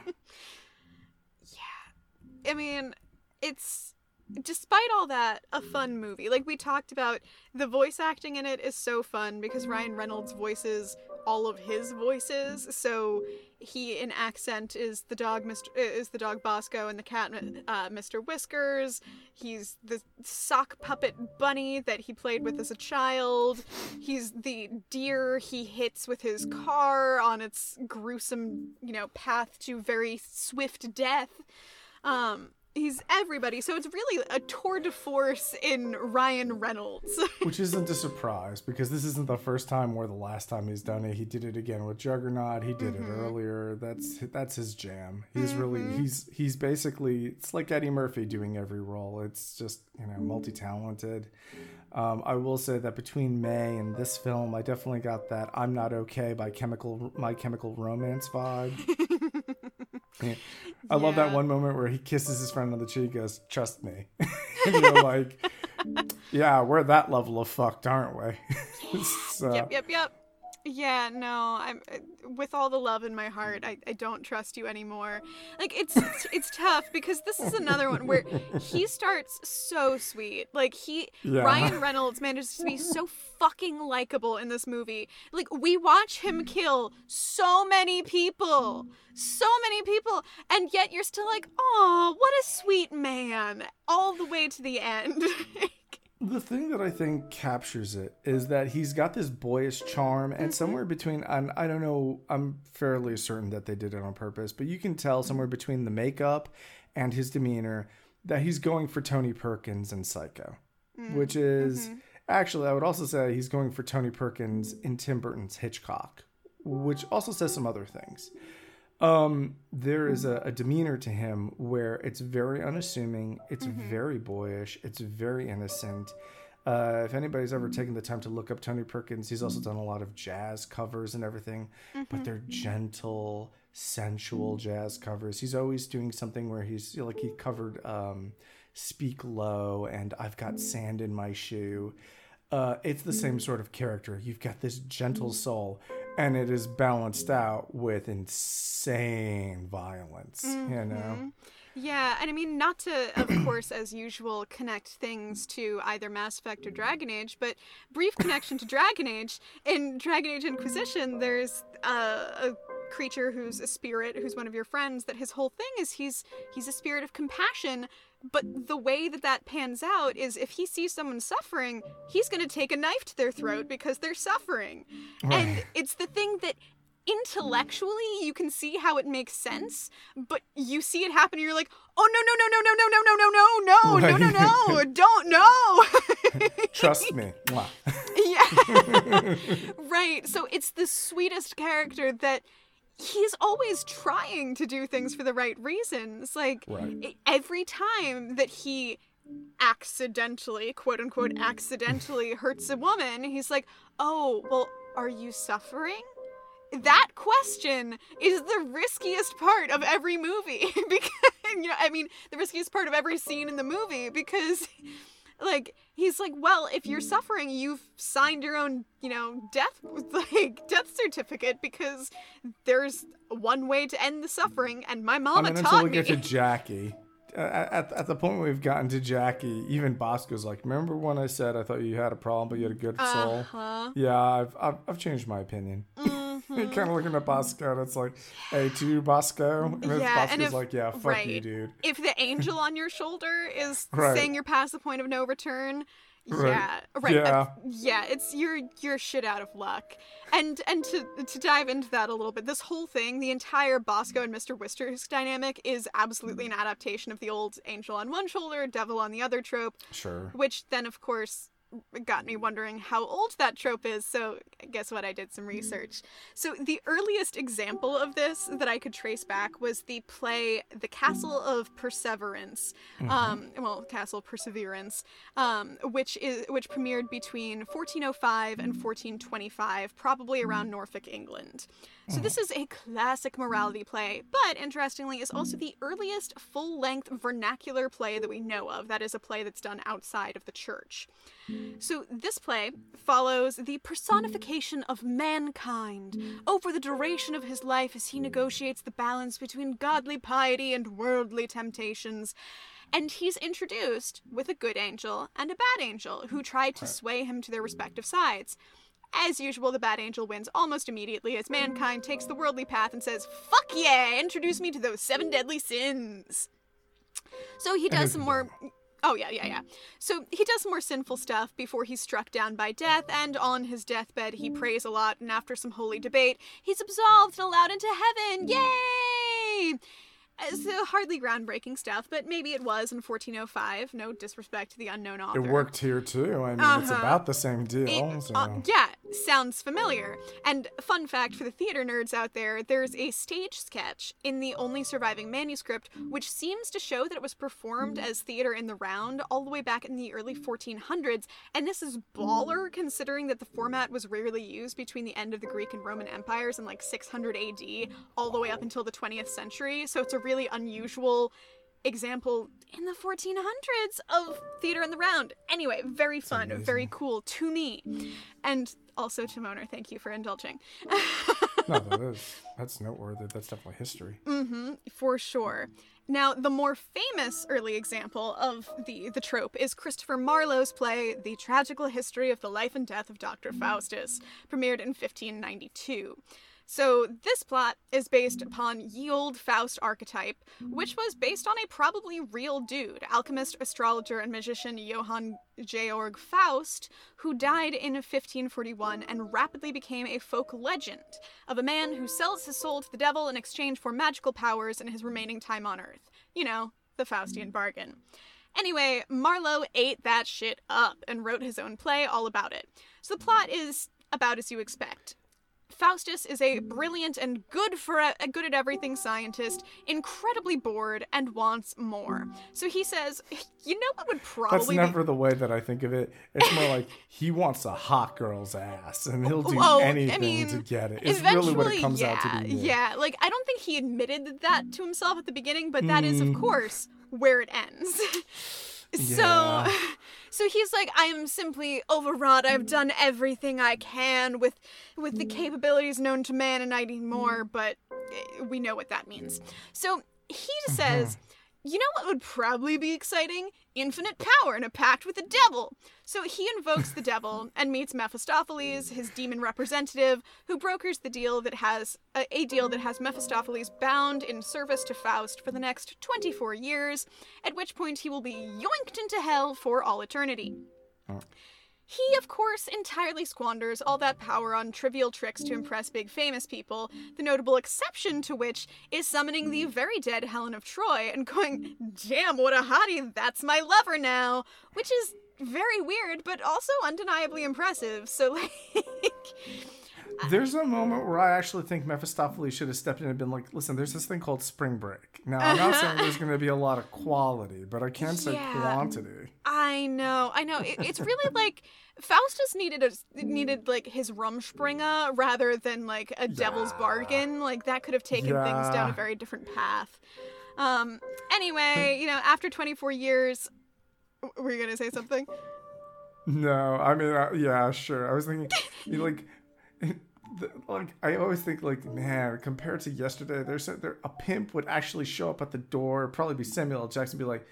Yeah. I mean, it's despite all that a fun movie. Like we talked about, the voice acting in it is so fun because Ryan Reynolds voices all of his voices. So he in accent is the dog Mr. is the dog Bosco and the cat uh, Mr. Whiskers. He's the sock puppet bunny that he played with as a child. He's the deer he hits with his car on its gruesome, you know, path to very swift death. Um, he's everybody. So it's really a tour de force in Ryan Reynolds. Which isn't a surprise because this isn't the first time or the last time he's done it. He did it again with Juggernaut. He did it mm-hmm. earlier. That's that's his jam. He's really mm-hmm. he's he's basically it's like Eddie Murphy doing every role. It's just you know mm-hmm. multi talented. Um, I will say that between May and this film, I definitely got that "I'm Not Okay" by Chemical My Chemical Romance vibe. Yeah. I love that one moment where he kisses his friend on the cheek, goes, "Trust me," and you're like, "Yeah, we're that level of fucked, aren't we?" so, yep, yep, yep. Yeah, no, I'm uh, with all the love in my heart. I, I don't trust you anymore. Like it's it's, it's tough because this is another one where he starts so sweet. Like he Yeah. Ryan Reynolds manages to be so fucking likable in this movie. Like we watch him kill so many people, so many people, and yet you're still like, oh, what a sweet man, all the way to the end. The thing that I think captures it is that he's got this boyish charm, and mm-hmm. somewhere between, and I don't know, I'm fairly certain that they did it on purpose, but you can tell somewhere between the makeup and his demeanor that he's going for Tony Perkins and Psycho, mm, which is mm-hmm. actually, I would also say he's going for Tony Perkins in Tim Burton's Hitchcock, which also says some other things. Um, there is a, a demeanor to him where it's very unassuming, it's very boyish, it's very innocent. Uh, if anybody's ever taken the time to look up Tony Perkins, he's also done a lot of jazz covers and everything, but they're gentle, sensual jazz covers. He's always doing something where he's like he covered um, "Speak Low" and "I've Got Sand in My Shoe." Uh, it's the same sort of character. You've got this gentle soul, and it is balanced out with insane violence. You know, Yeah, and I mean, not to, of course, as usual, connect things to either Mass Effect or Dragon Age, but brief connection to Dragon Age. In Dragon Age Inquisition, there's uh, a creature who's a spirit, who's one of your friends. That his whole thing is he's he's a spirit of compassion. But the way that that pans out is if he sees someone suffering, he's going to take a knife to their throat because they're suffering. And it's the thing that intellectually you can see how it makes sense, but you see it happen and you're like, oh no no no no no no no no no no no no no no. don't no. trust me. Yeah. right. So it's the sweetest character that he's always trying to do things for the right reasons. Like Right. every time that he accidentally, quote unquote, accidentally hurts a woman, he's like, "Oh, well, are you suffering?" That question is the riskiest part of every movie because you know, I mean, the riskiest part of every scene in the movie because like he's like well if you're suffering you've signed your own you know death like certificate because there's one way to end the suffering and my mama I mean, until taught we get to Jackie, at, at the point we've gotten to Jackie, even Bosco's like, "Remember when I said I thought you had a problem, but you had a good soul?" Uh-huh. Yeah, I've, I've I've changed my opinion. Mm-hmm. kind of looking at Bosco, and it's like, "Hey, to you, Bosco," and then Yeah, and Bosco's if- like, "Yeah, fuck right. you, dude." If the angel on your shoulder is Right. saying you're past the point of no return, Right. yeah, right, Yeah. uh, yeah, it's you're you're shit out of luck. And and to to dive into that a little bit, this whole thing, the entire Bosco and Mr. Whiskers dynamic is absolutely an adaptation of the old angel on one shoulder, devil on the other trope, Sure. which then of course got me wondering how old that trope is so guess what? I did some research. So the earliest example of this that i could trace back was the play the castle of perseverance um, well castle perseverance um, which is which premiered between 1405 and 1425 probably around norfolk england. So this is a classic morality play, but interestingly is also the earliest full-length vernacular play that we know of. That is a play that's done outside of the church. So this play follows the personification of mankind over the duration of his life as he negotiates the balance between godly piety and worldly temptations. And he's introduced with a good angel and a bad angel who try to sway him to their respective sides. As usual, the bad angel wins almost immediately as mankind takes the worldly path and says, Fuck yeah, introduce me to those seven deadly sins. So he does some more. Oh, yeah, yeah, yeah. So he does more sinful stuff before he's struck down by death, and on his deathbed, he prays a lot, and after some holy debate, he's absolved and allowed into heaven. Yay! Uh, So hardly groundbreaking stuff, but maybe it was in 1405. No disrespect to the unknown author. It worked here too. I mean, it's Uh-huh. about the same deal. It- so. uh, yeah, sounds familiar. And fun fact for the theater nerds out there, there's a stage sketch in the only surviving manuscript which seems to show that it was performed as theater in the round all the way back in the early 1400s. And this is baller considering that the format was rarely used between the end of the Greek and Roman empires in like 600 AD all the way up until the 20th century. So it's a really unusual example in the 1400s of theater in the round. Anyway, very fun, very cool to me. And also to Mona, thank you for indulging. no, that is that's noteworthy. That's definitely history. Mm-hmm, for sure. Now, the more famous early example of the, the trope is Christopher Marlowe's play, The Tragical History of the Life and Death of Dr. Faustus, premiered in 1592. So, this plot is based upon ye old Faust archetype, which was based on a probably real dude, alchemist, astrologer, and magician Johann Georg Faust, who died in 1541 and rapidly became a folk legend of a man who sells his soul to the devil in exchange for magical powers in his remaining time on Earth. You know, the Faustian bargain. Anyway, Marlowe ate that shit up and wrote his own play all about it. So the plot is about as you expect. Faustus is a brilliant and good for a, good at everything scientist, incredibly bored and wants more. So he says, "You know what would probably That's never the way that I think of it. It's more like he wants a hot girl's ass, and he'll do Oh, I anything mean, to get it. It's really what it comes yeah, out to be. here. Yeah, like I don't think he admitted that to himself at the beginning, but that is, Hmm. of course, where it ends. Yeah. So, so he's like, I am simply overwrought. I've mm. done everything I can with, with the mm. capabilities known to man, and I need more. But eh, we know what that means. So he uh-huh. says. You know what would probably be exciting? Infinite power and a pact with the devil. So he invokes the devil and meets Mephistopheles, his demon representative, who brokers the deal that has a, a deal that has Mephistopheles bound in service to Faust for the next 24 years, at which point he will be yoinked into hell for all eternity. Oh. He, of course, entirely squanders all that power on trivial tricks to impress big famous people, the notable exception to which is summoning the very dead Helen of Troy and going, damn, what a hottie, that's my lover now, which is very weird, but also undeniably impressive. So, like, There's a moment where I actually think Mephistopheles should have stepped in and been like, "Listen, there's this thing called spring break. Now, I'm not saying there's going to be a lot of quality, but I can't say Yeah. quantity." I know, I know. It, it's really like Faustus needed a needed like his Rumspringa rather than like a devil's Yeah. bargain. Like that could have taken things down a very different path. Um. Anyway, you know, after 24 years, were you gonna say something? No, I mean, uh, yeah, sure. I was thinking, you know, like, like I always think like man compared to yesterday there's a, there a pimp would actually show up at the door probably be Samuel L. Jackson be like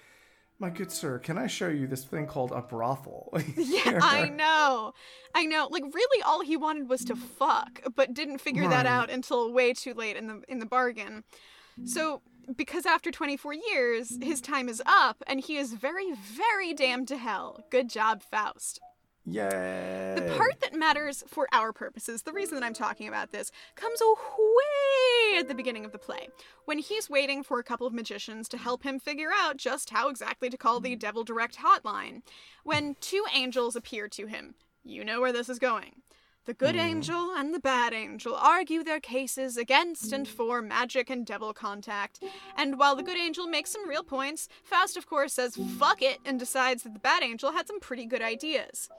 my good sir can I show you this thing called a brothel? Yeah I know. I know. Like really all he wanted was to fuck but didn't figure right. that out until way too late in the in the bargain. So because after 24 years his time is up and he is very very damned to hell. Good job Faust Yay! The part that matters for our purposes, the reason that I'm talking about this, comes way at the beginning of the play, when he's waiting for a couple of magicians to help him figure out just how exactly to call the Devil Direct hotline. When two angels appear to him. You know where this is going. The good mm. angel and the bad angel argue their cases against and for magic and devil contact. And while the good angel makes some real points, Faust, of course, says fuck it and decides that the bad angel had some pretty good ideas.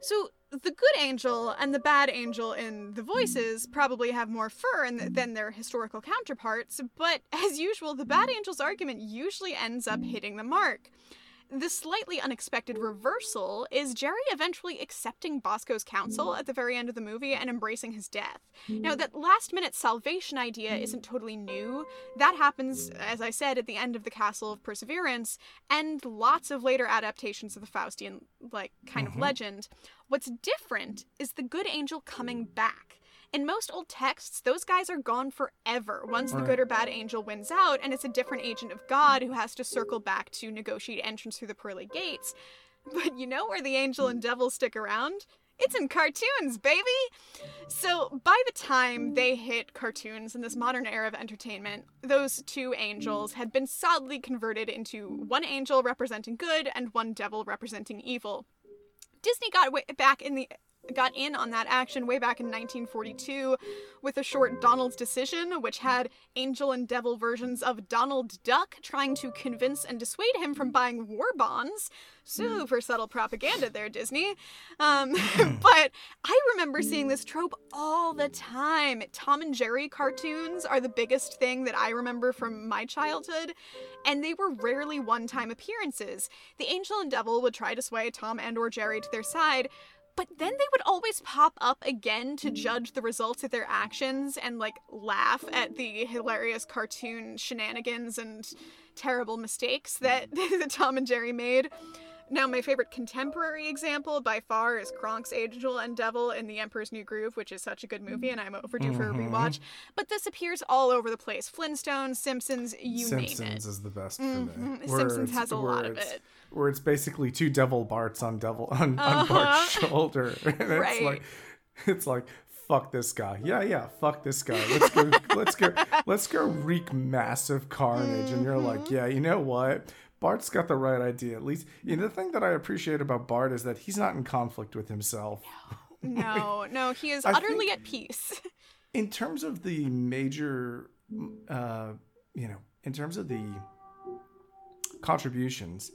So, the good angel and the bad angel in the voices probably have more fur than their historical counterparts, but as usual, the bad angel's argument usually ends up hitting the mark. The slightly unexpected reversal is Jerry eventually accepting Bosco's counsel mm. at the very end of the movie and embracing his death. Mm. Now, that last minute salvation idea mm. isn't totally new. That happens, as I said, at the end of The Castle of Perseverance and lots of later adaptations of the Faustian, like, kind mm-hmm. of legend. What's different is the good angel coming back. In most old texts, those guys are gone forever once the good or bad angel wins out, and it's a different agent of God who has to circle back to negotiate entrance through the pearly gates. But you know where the angel and devil stick around? It's in cartoons, baby! So, by the time they hit cartoons in this modern era of entertainment, those two angels had been solidly converted into one angel representing good and one devil representing evil. Disney got back in the got in on that action way back in 1942 with a short Donald's Decision, which had angel and devil versions of Donald Duck trying to convince and dissuade him from buying war bonds. Super subtle propaganda there, Disney. Um, but I remember seeing this trope all the time. Tom and Jerry cartoons are the biggest thing that I remember from my childhood, and they were rarely one-time appearances. The angel and devil would try to sway Tom and or Jerry to their side, but then they would always pop up again to judge the results of their actions and like laugh at the hilarious cartoon shenanigans and terrible mistakes that, Tom and Jerry made. Now, my favorite contemporary example by far is Kronk's Angel and Devil in The Emperor's New Groove, which is such a good movie, and I'm overdue mm-hmm. for a mm-hmm. rewatch. But this appears all over the place Flintstones, Simpsons, you Simpsons name it. Simpsons is the best mm-hmm. for me. Simpsons has a lot of it. Where it's basically two devil Barts on devil on, uh-huh. on Bart's shoulder. and right. it's like it's like fuck this guy. Yeah, yeah, fuck this guy. Let's go let's go let's go wreak massive carnage. Mm-hmm. And you're like, mm-hmm. yeah, you know what? Bart's got the right idea. At least, you know, the thing that I appreciate about Bart is that he's not in conflict with himself. No, no, he is utterly at peace. In terms of the major, uh, you know, in terms of the contributions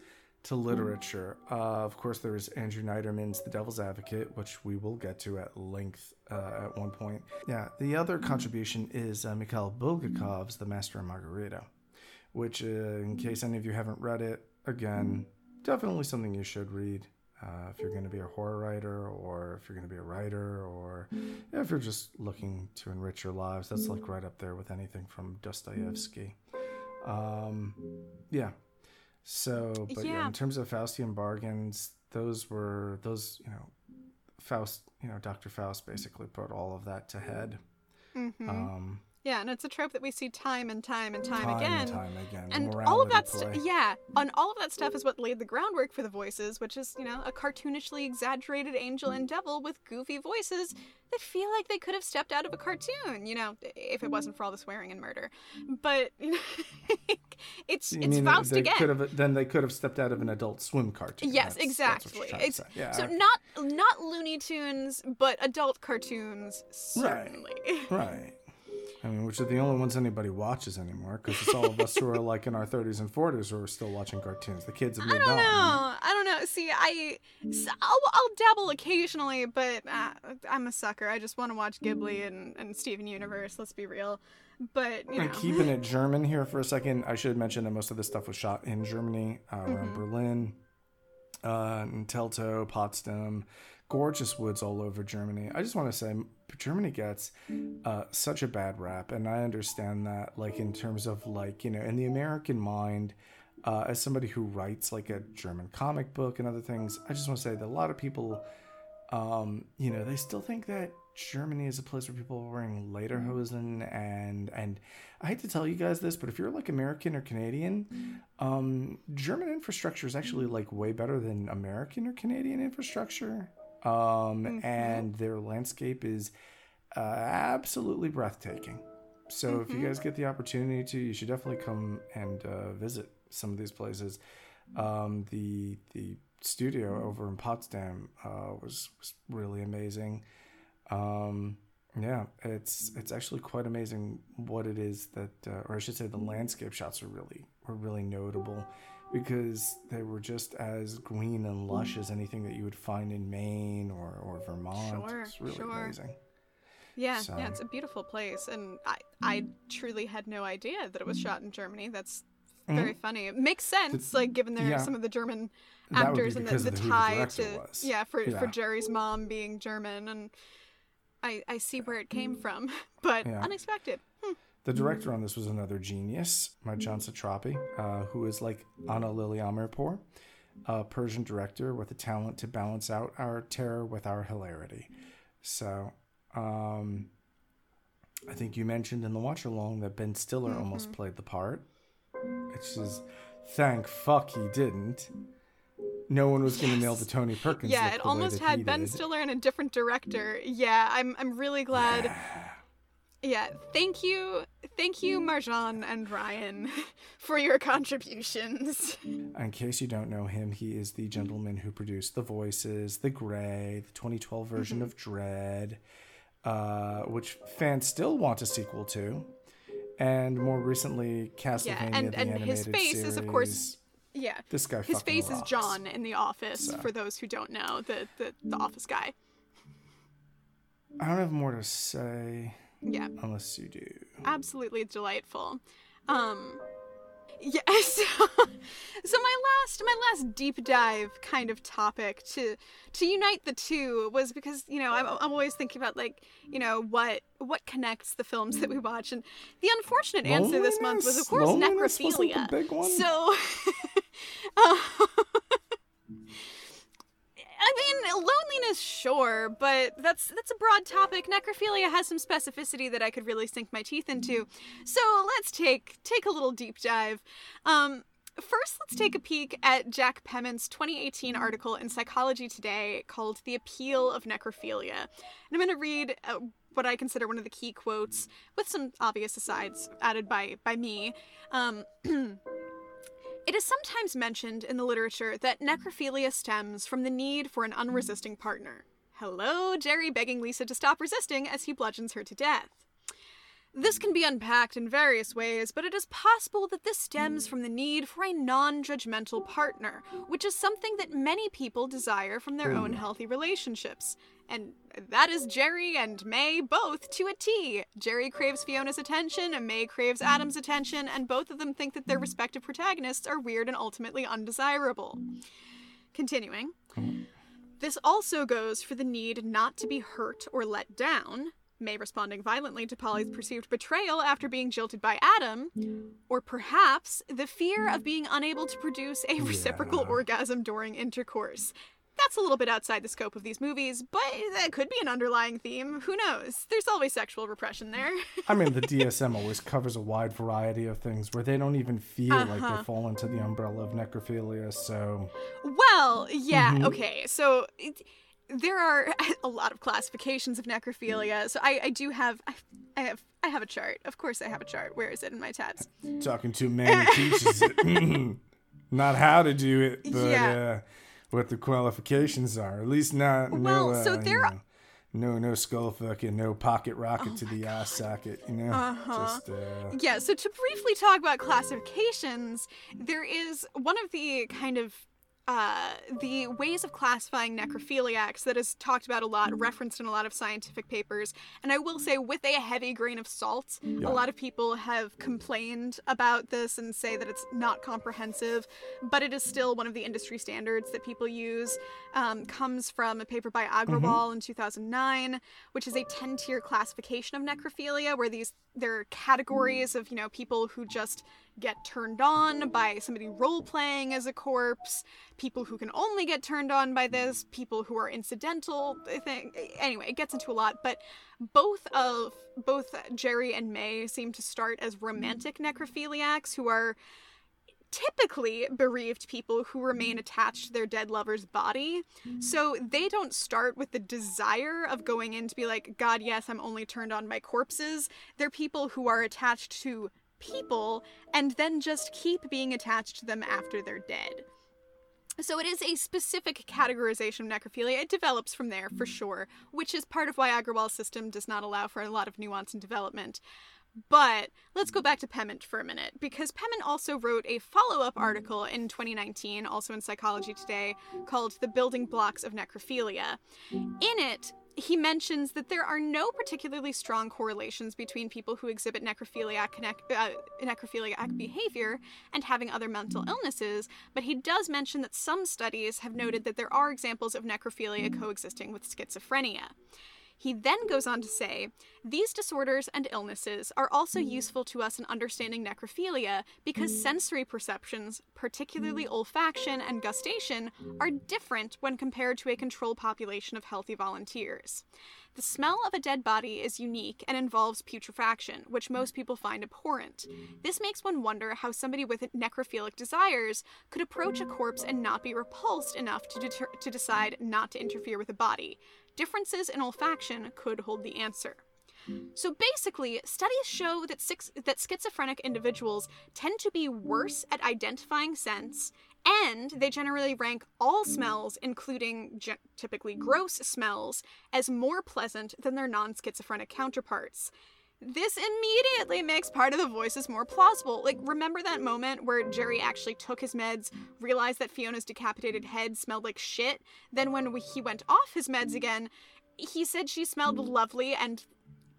to literature, uh, of course, there is Andrew Neiderman's The Devil's Advocate, which we will get to at length uh, at one point. Yeah, the other contribution is uh, Mikhail Bulgakov's The Master and Margarita which, uh, in case any of you haven't read it, again, definitely something you should read. Uh, if you're going to be a horror writer, or if you're going to be a writer, or if you're just looking to enrich your lives, that's like right up there with anything from Dostoevsky. Um, yeah. So, but yeah. yeah, in terms of Faustian bargains, those were those, you know, Faust, you know, Dr. Faust basically put all of that to head. Mm-hmm. Um, yeah, and it's a trope that we see time and time and time, time again. And time again. And all of that stuff, yeah, and all of that stuff is what laid the groundwork for the voices, which is, you know, a cartoonishly exaggerated angel and devil with goofy voices that feel like they could have stepped out of a cartoon, you know, if it wasn't for all the swearing and murder. But you know, it's you it's Faust they again. Could have, then they could have stepped out of an Adult Swim cartoon. Yes, that's, exactly. That's yeah. So not not Looney Tunes, but adult cartoons certainly. Right. right. I mean, which are the only ones anybody watches anymore because it's all of us who are like in our 30s and 40s who are still watching cartoons. The kids have moved on. I don't know. On. I don't know. See, I, I'll, I'll dabble occasionally, but uh, I'm a sucker. I just want to watch Ghibli and, and Steven Universe. Let's be real. But you know. keeping it German here for a second, I should mention that most of this stuff was shot in Germany, uh, around mm-hmm. Berlin, uh, in Teltow, Potsdam, gorgeous woods all over Germany. I just want to say Germany gets uh, such a bad rap, and I understand that. Like in terms of like you know, in the American mind, uh, as somebody who writes like a German comic book and other things, I just want to say that a lot of people, um, you know, they still think that Germany is a place where people are wearing lederhosen and and I hate to tell you guys this, but if you're like American or Canadian, um, German infrastructure is actually like way better than American or Canadian infrastructure. Um, mm-hmm. and their landscape is uh, absolutely breathtaking. So mm-hmm. if you mm-hmm. guys get the opportunity to, you should definitely come and uh, visit some of these places. Um, the the studio over in Potsdam uh, was was really amazing. Um, yeah, it's it's actually quite amazing what it is that, uh, or I should say, the landscape shots are really were really notable because they were just as green and lush as anything that you would find in Maine or, or Vermont. Sure, it's really sure. amazing. Yeah, so. yeah, it's a beautiful place, and I I truly had no idea that it was shot in Germany. That's mm-hmm. very mm-hmm. funny. It makes sense, the, like given there yeah. some of the German actors and the, the, the tie to was. yeah for yeah. for Jerry's mom being German, and I I see where it came from, but yeah. unexpected. Hmm. The director on this was another genius, Marjane Satrapi, uh, who is like Anna Lily Amirpour, a Persian director with a talent to balance out our terror with our hilarity. So, um, I think you mentioned in the watch along that Ben Stiller mm-hmm. almost played the part. It's just, thank fuck he didn't. No one was going to nail the Tony Perkins. Yeah, it almost had Ben did. Stiller and a different director. Yeah, I'm I'm really glad. Yeah yeah, thank you, thank you, Marjane and Ryan, for your contributions. In case you don't know him, he is the gentleman who produced The Voices, The Grey, the 2012 version mm-hmm. of Dredd, uh, which fans still want a sequel to, and more recently, Castlevania yeah, and, and his face series. is, of course, yeah. This guy. His face rocks. is John in The Office. So. For those who don't know, the, the the Office guy. I don't have more to say. Yeah. Unless you do. Absolutely delightful. Um yeah, so, so my last my last deep dive kind of topic to to unite the two was because you know I'm, I'm always thinking about like you know what what connects the films that we watch. And the unfortunate answer this month was of course Loneliness? Necrophilia. So uh, I mean, loneliness, sure, but that's that's a broad topic. Necrophilia has some specificity that I could really sink my teeth into. So let's take take a little deep dive. Um, first, let's take a peek at Jack Pemment's 2018 article in Psychology Today called "The Appeal of Necrophilia," and I'm going to read. Uh, what I consider one of the key quotes, with some obvious asides added by by me. Um, It is sometimes mentioned in the literature that mm. necrophilia stems from the need for an mm. unresisting partner. Hello, Jerry begging Lisa to stop resisting as he bludgeons her to death. This can be unpacked in various ways, but it is possible that this stems from the need for a non judgmental partner, which is something that many people desire from their own hmm. healthy relationships. And that is Jerry and May both to a T. Jerry craves Fiona's attention, and May craves Adam's attention, and both of them think that their respective protagonists are weird and ultimately undesirable. Continuing. Hmm. This also goes for the need not to be hurt or let down, May responding violently to Polly's perceived betrayal after being jilted by Adam, or perhaps the fear of being unable to produce a reciprocal yeah. orgasm during intercourse. That's a little bit outside the scope of these movies, but that could be an underlying theme. Who knows? There's always sexual repression there. I mean, the DSM always covers a wide variety of things where they don't even feel uh-huh. like they uh-huh. fall into the umbrella of necrophilia, so. Well, yeah, mm-hmm. okay. So. It, there are a lot of classifications of necrophilia. So I, I do have I, I have I have a chart. Of course I have a chart. Where is it in my tabs? Talking to man teaches it. not how to do it, but yeah. uh, what the qualifications are. At least not well, no uh, so there you know, no no skull fucking no pocket rocket oh to the eye socket you know uh-huh. Just, uh... yeah so to briefly talk about classifications there is one of the kind of uh, the ways of classifying necrophiliacs that is talked about a lot, referenced in a lot of scientific papers. And I will say, with a heavy grain of salt, Yeah. a lot of people have complained about this and say that it's not comprehensive, but it is still one of the industry standards that people use. Um, comes from a paper by Aggrawal in 2009, which is a 10 tier classification of necrophilia, where these there are categories of you know people who just get turned on by somebody role playing as a corpse, people who can only get turned on by this, people who are incidental. I think anyway, it gets into a lot, but both of both Jerry and May seem to start as romantic necrophiliacs who are typically bereaved people who remain attached to their dead lover's body. Mm-hmm. So they don't start with the desire of going in to be like, God, yes, I'm only turned on by corpses. They're people who are attached to people and then just keep being attached to them after they're dead. So it is a specific categorization of necrophilia. It develops from there for hmm. sure, which is part of why Aggrawal's system does not allow for a lot of nuance and development. But let's go back to Pemment for a minute, because Pemment also wrote a follow up article in 2019, also in Psychology Today, called The Building Blocks of Necrophilia. In it, he mentions that there are no particularly strong correlations between people who exhibit necrophiliac, connect, uh, necrophiliac behavior and having other mental illnesses, but he does mention that some studies have noted that there are examples of necrophilia coexisting with schizophrenia. He then goes on to say, These disorders and illnesses are also hmm. useful to us in understanding necrophilia because hmm. sensory perceptions, particularly hmm. olfaction and gustation, are different when compared to a control population of healthy volunteers. The smell of a dead body is unique and involves putrefaction, which most people find abhorrent. This makes one wonder how somebody with necrophilic desires could approach a corpse and not be repulsed enough to, deter- to decide not to interfere with a body. Differences in olfaction could hold the answer. So basically, studies show that, six, that schizophrenic individuals tend to be worse at identifying scents, and they generally rank all smells, including ge- typically gross smells, as more pleasant than their non schizophrenic counterparts. This immediately makes part of the voices more plausible. Like, remember that moment where Jerry actually took his meds, realized that Fiona's decapitated head smelled like shit? Then, when he went off his meds again, he said she smelled hmm. lovely and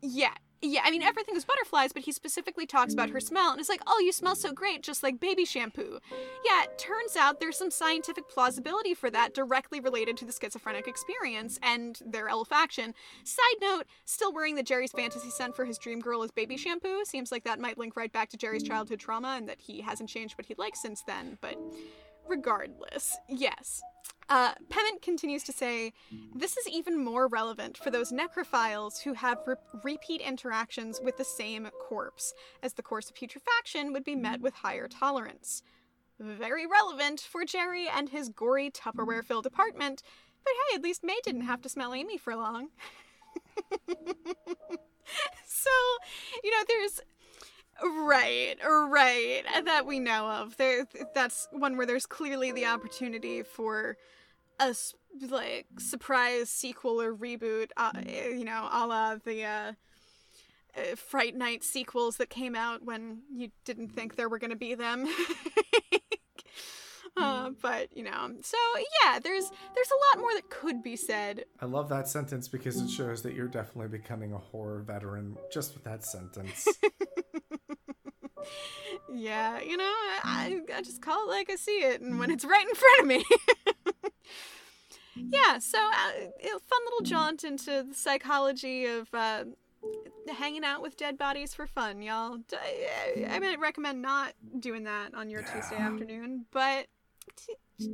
yeah. Yeah, I mean mm. everything is butterflies, but he specifically talks about her mm. smell and it's like, "Oh, you smell so great, just like baby shampoo." Yeah, turns out there's some scientific plausibility for that directly related to the schizophrenic experience and their olfaction. Side note, still worrying that Jerry's fantasy scent for his dream girl is baby shampoo. Seems like that might link right back to Jerry's mm. childhood trauma and that he hasn't changed what he likes since then, but regardless, yes. Uh, Pemment continues to say, this is even more relevant for those necrophiles who have re- repeat interactions with the same corpse, as the course of putrefaction would be met with higher tolerance. Very relevant for Jerry and his gory Tupperware filled apartment, but hey, at least May didn't have to smell Amy for long. so, you know, there's Right, right, that we know of. There, that's one where there's clearly the opportunity for a like surprise sequel or reboot. Uh, you know, a la the uh, uh, Fright Night sequels that came out when you didn't think there were going to be them. uh, but you know, so yeah, there's there's a lot more that could be said. I love that sentence because it shows that you're definitely becoming a horror veteran just with that sentence. Yeah, you know, I, I just call it like I see it, and when it's right in front of me. yeah, so uh, a fun little jaunt into the psychology of uh, hanging out with dead bodies for fun, y'all. I, I might recommend not doing that on your Tuesday afternoon, but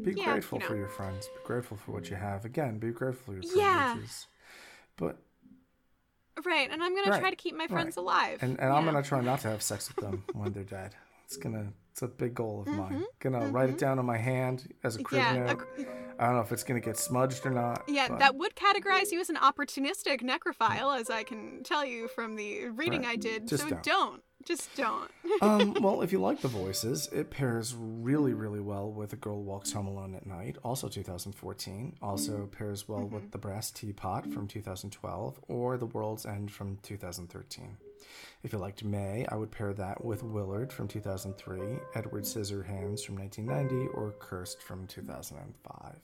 Be yeah, grateful you know. for your friends. Be grateful for what you have. Again, be grateful for your Yeah. privileges. But right, and I'm gonna Right, try to keep my friends right. alive. and, and I'm gonna try not to have sex with them when they're dead. It's gonna it's a big goal of mine. Mhm, Gonna write it down on my hand as a crib yeah, note. ag- I don't know if it's gonna get smudged or not. Yeah, but that would categorize you as an opportunistic necrophile, as I can tell you from the reading Right. I did. Just so don't. don't. Just don't. um, well, if you like the voices, it pairs really, really well with A Girl Walks Home Alone at Night, also 2014. Also pairs well with The Brass Teapot from 2012 or The World's End from 2013. If you liked May, I would pair that with Willard from 2003, Edward Scissorhands from 1990, or Cursed from 2005.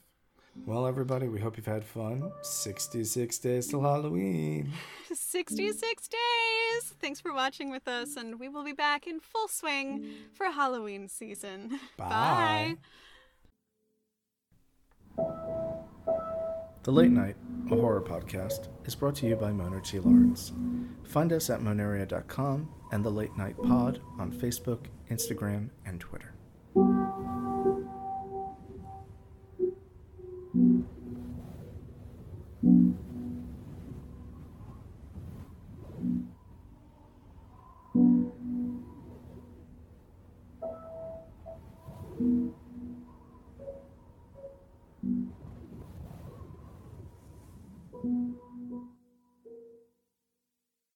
Well, everybody, we hope you've had fun. 66 days till Halloween. 66 days! Thanks for watching with us, and we will be back in full swing for Halloween season. Bye. The Late Night, a horror podcast, is brought to you by Mona T. Lawrence. Find us at monaria.com and The Late Night Pod on Facebook, Instagram, and Twitter.